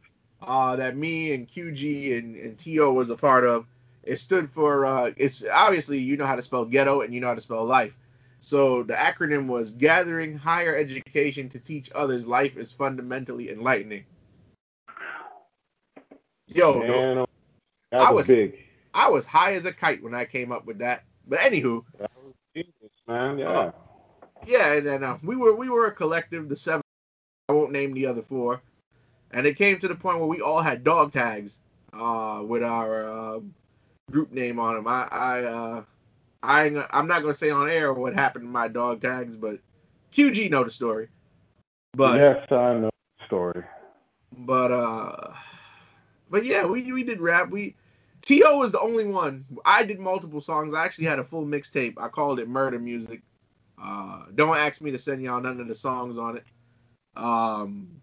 uh, that me and QG and, and To was a part of. It stood for uh, it's obviously you know how to spell ghetto and you know how to spell life. So the acronym was Gathering Higher Education to Teach Others Life is Fundamentally Enlightening. Yo, man, oh, that I was big. I was high as a kite when I came up with that. But anywho, that was genius, man. Yeah. Uh, yeah, and then uh, we were we were a collective, the seven. I won't name the other four, and it came to the point where we all had dog tags uh, with our uh, group name on them. I, I uh, I I'm not gonna say on air what happened to my dog tags, but QG know the story. But yes, I know the story. But uh, but yeah, we we did rap. We To was the only one. I did multiple songs. I actually had a full mixtape. I called it Murder Music. Uh, don't ask me to send y'all none of the songs on it. Um,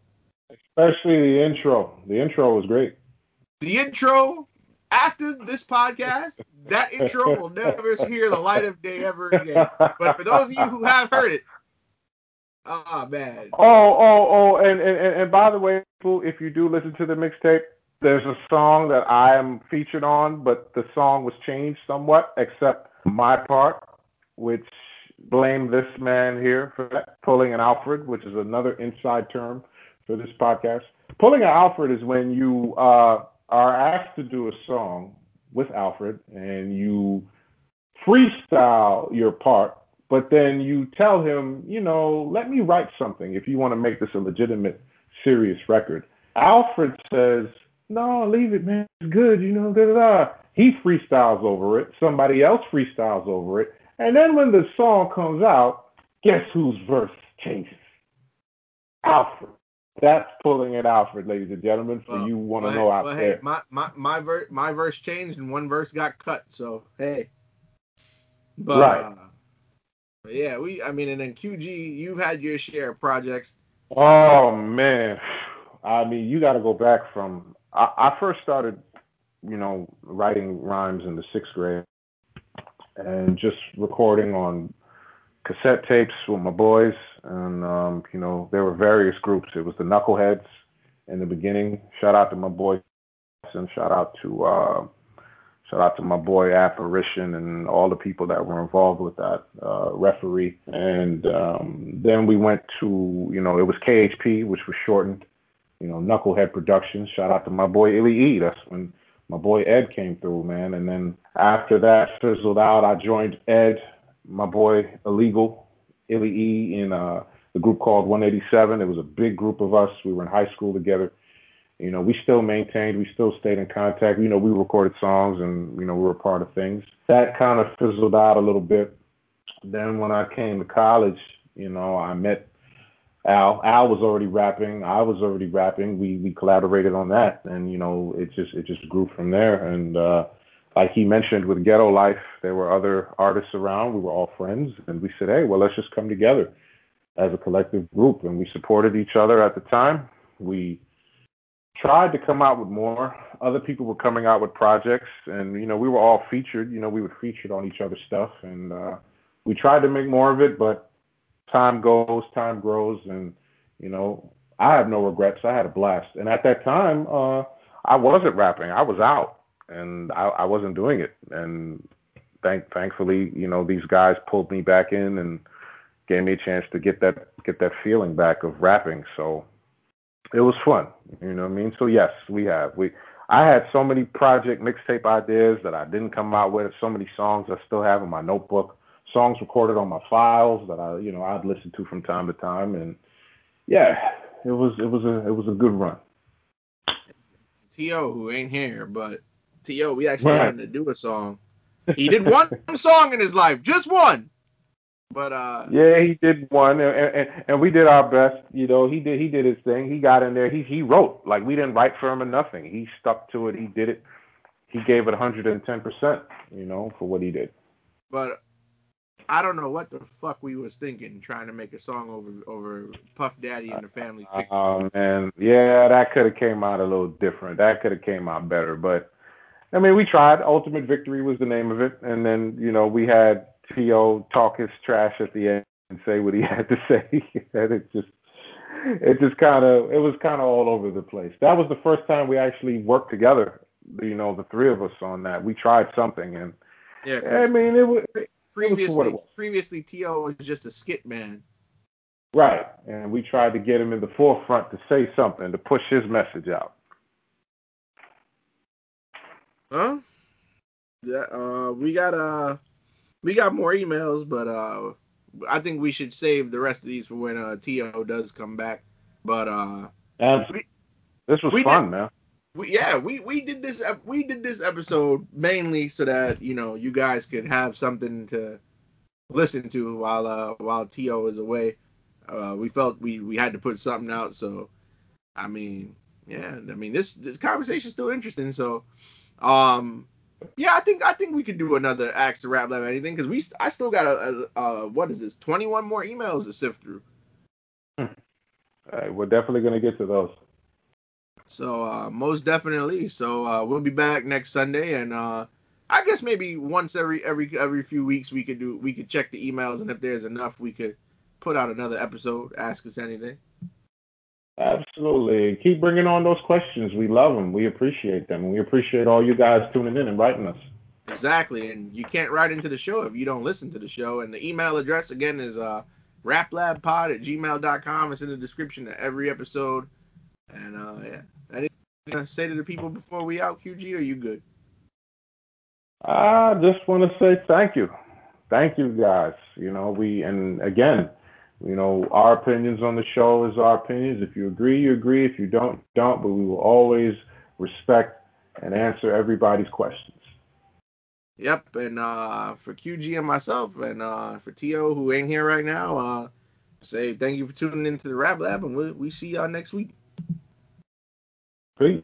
especially the intro. The intro was great. The intro after this podcast, that intro will never hear the light of day ever again. But for those of you who have heard it, ah oh, man. Oh, oh, oh, and, and and by the way, if you do listen to the mixtape, there's a song that I am featured on, but the song was changed somewhat, except my part, which blame this man here for that, pulling an Alfred, which is another inside term for this podcast. Pulling an Alfred is when you uh, are asked to do a song with Alfred and you freestyle your part, but then you tell him, you know, let me write something if you want to make this a legitimate, serious record. Alfred says, no, leave it, man. It's good, you know, da da da. He freestyles over it. Somebody else freestyles over it. And then when the song comes out, guess whose verse changes? Alfred. That's pulling it out for ladies and gentlemen, for well, you want to well, know out well, there. Hey, my my my, ver- my verse changed and one verse got cut, so hey. But, right. Uh, but yeah, we I mean, and then QG, you've had your share of projects. Oh man, I mean, you got to go back from. I, I first started, you know, writing rhymes in the sixth grade, and just recording on cassette tapes with my boys, and um, you know there were various groups. It was the Knuckleheads in the beginning. Shout out to my boy, and shout out to uh, shout out to my boy Apparition and all the people that were involved with that uh, referee. And um, then we went to you know it was KHP, which was shortened, you know, Knucklehead Productions. Shout out to my boy Illy E. That's when my boy Ed came through, man. And then after that fizzled out, I joined Ed, my boy Illegal, Illy E, in uh, the group called 187. It was a big group of us. We were in high school together. You know, we still maintained, we still stayed in contact. You know, we recorded songs and, you know, we were part of things. That kind of fizzled out a little bit. Then when I came to college, you know, I met Al. Al was already rapping. I was already rapping. We we collaborated on that, and you know, it just it just grew from there. And uh, like he mentioned with Ghetto Life, there were other artists around. We were all friends, and we said, hey, well, let's just come together as a collective group, and we supported each other at the time. We tried to come out with more. Other people were coming out with projects, and you know, we were all featured. You know, we were featured on each other's stuff, and uh, we tried to make more of it, but time goes, time grows, and you know, I have no regrets. I had a blast, and at that time, uh, I wasn't rapping. I was out, and I, I wasn't doing it. And thank, thankfully, you know, these guys pulled me back in and gave me a chance to get that get that feeling back of rapping. So it was fun. You know what I mean? So yes, we have. We I had so many project mixtape ideas that I didn't come out with. So many songs I still have in my notebook songs recorded on my files that I, you know, I'd listen to from time to time, and yeah, it was it was a it was a good run. To who ain't here, but To we actually right. got him to do a song. He did one song in his life, just one. But uh yeah, he did one, and, and, and we did our best. You know, he did he did his thing. He got in there. He he wrote like we didn't write for him or nothing. He stuck to it. He did it. He gave it 110 percent. You know, for what he did. But I don't know what the fuck we was thinking trying to make a song over over Puff Daddy and the Family. Oh man, yeah, that could have came out a little different. That could have came out better, but I mean, we tried. Ultimate Victory was the name of it, and then you know we had T.O. talk his trash at the end and say what he had to say, and it just it just kind of it was kind of all over the place. That was the first time we actually worked together. You know, the three of us on that. We tried something, and yeah, I mean, it was previously previously T.O. was just a skit man. Right, and we tried to get him in the forefront to say something to push his message out. Huh? Yeah, uh, we got uh, we got more emails, but uh, I think we should save the rest of these for when uh To does come back. But uh, we, this was fun, did, man. We, yeah, we we did this we did this episode mainly so that you know you guys could have something to listen to while uh while To is away. Uh, we felt we we had to put something out, so I mean, yeah, I mean this this conversation is still interesting. So, um, yeah, I think I think we could do another Ask the Rap Lab anything because we I still got a, a, a, what is this 21 more emails to sift through. All right, we're definitely gonna get to those. So uh, most definitely. So uh, we'll be back next Sunday, and uh, I guess maybe once every every every few weeks we could do we could check the emails, and if there's enough, we could put out another episode. Ask us anything. Absolutely. Keep bringing on those questions. We love them. We appreciate them. We appreciate all you guys tuning in and writing us. Exactly. And you can't write into the show if you don't listen to the show. And the email address again is uh, raplabpod at gmail.com. It's in the description of every episode. And uh, yeah, anything to say to the people before we out, QG? Are you good? I just want to say thank you, thank you guys. You know, we and again, you know, our opinions on the show is our opinions. If you agree, you agree. If you don't, don't. But we will always respect and answer everybody's questions. Yep, and uh, for QG and myself, and uh, for To who ain't here right now, uh, say thank you for tuning into the Rap Lab, and we we see y'all next week. Peace.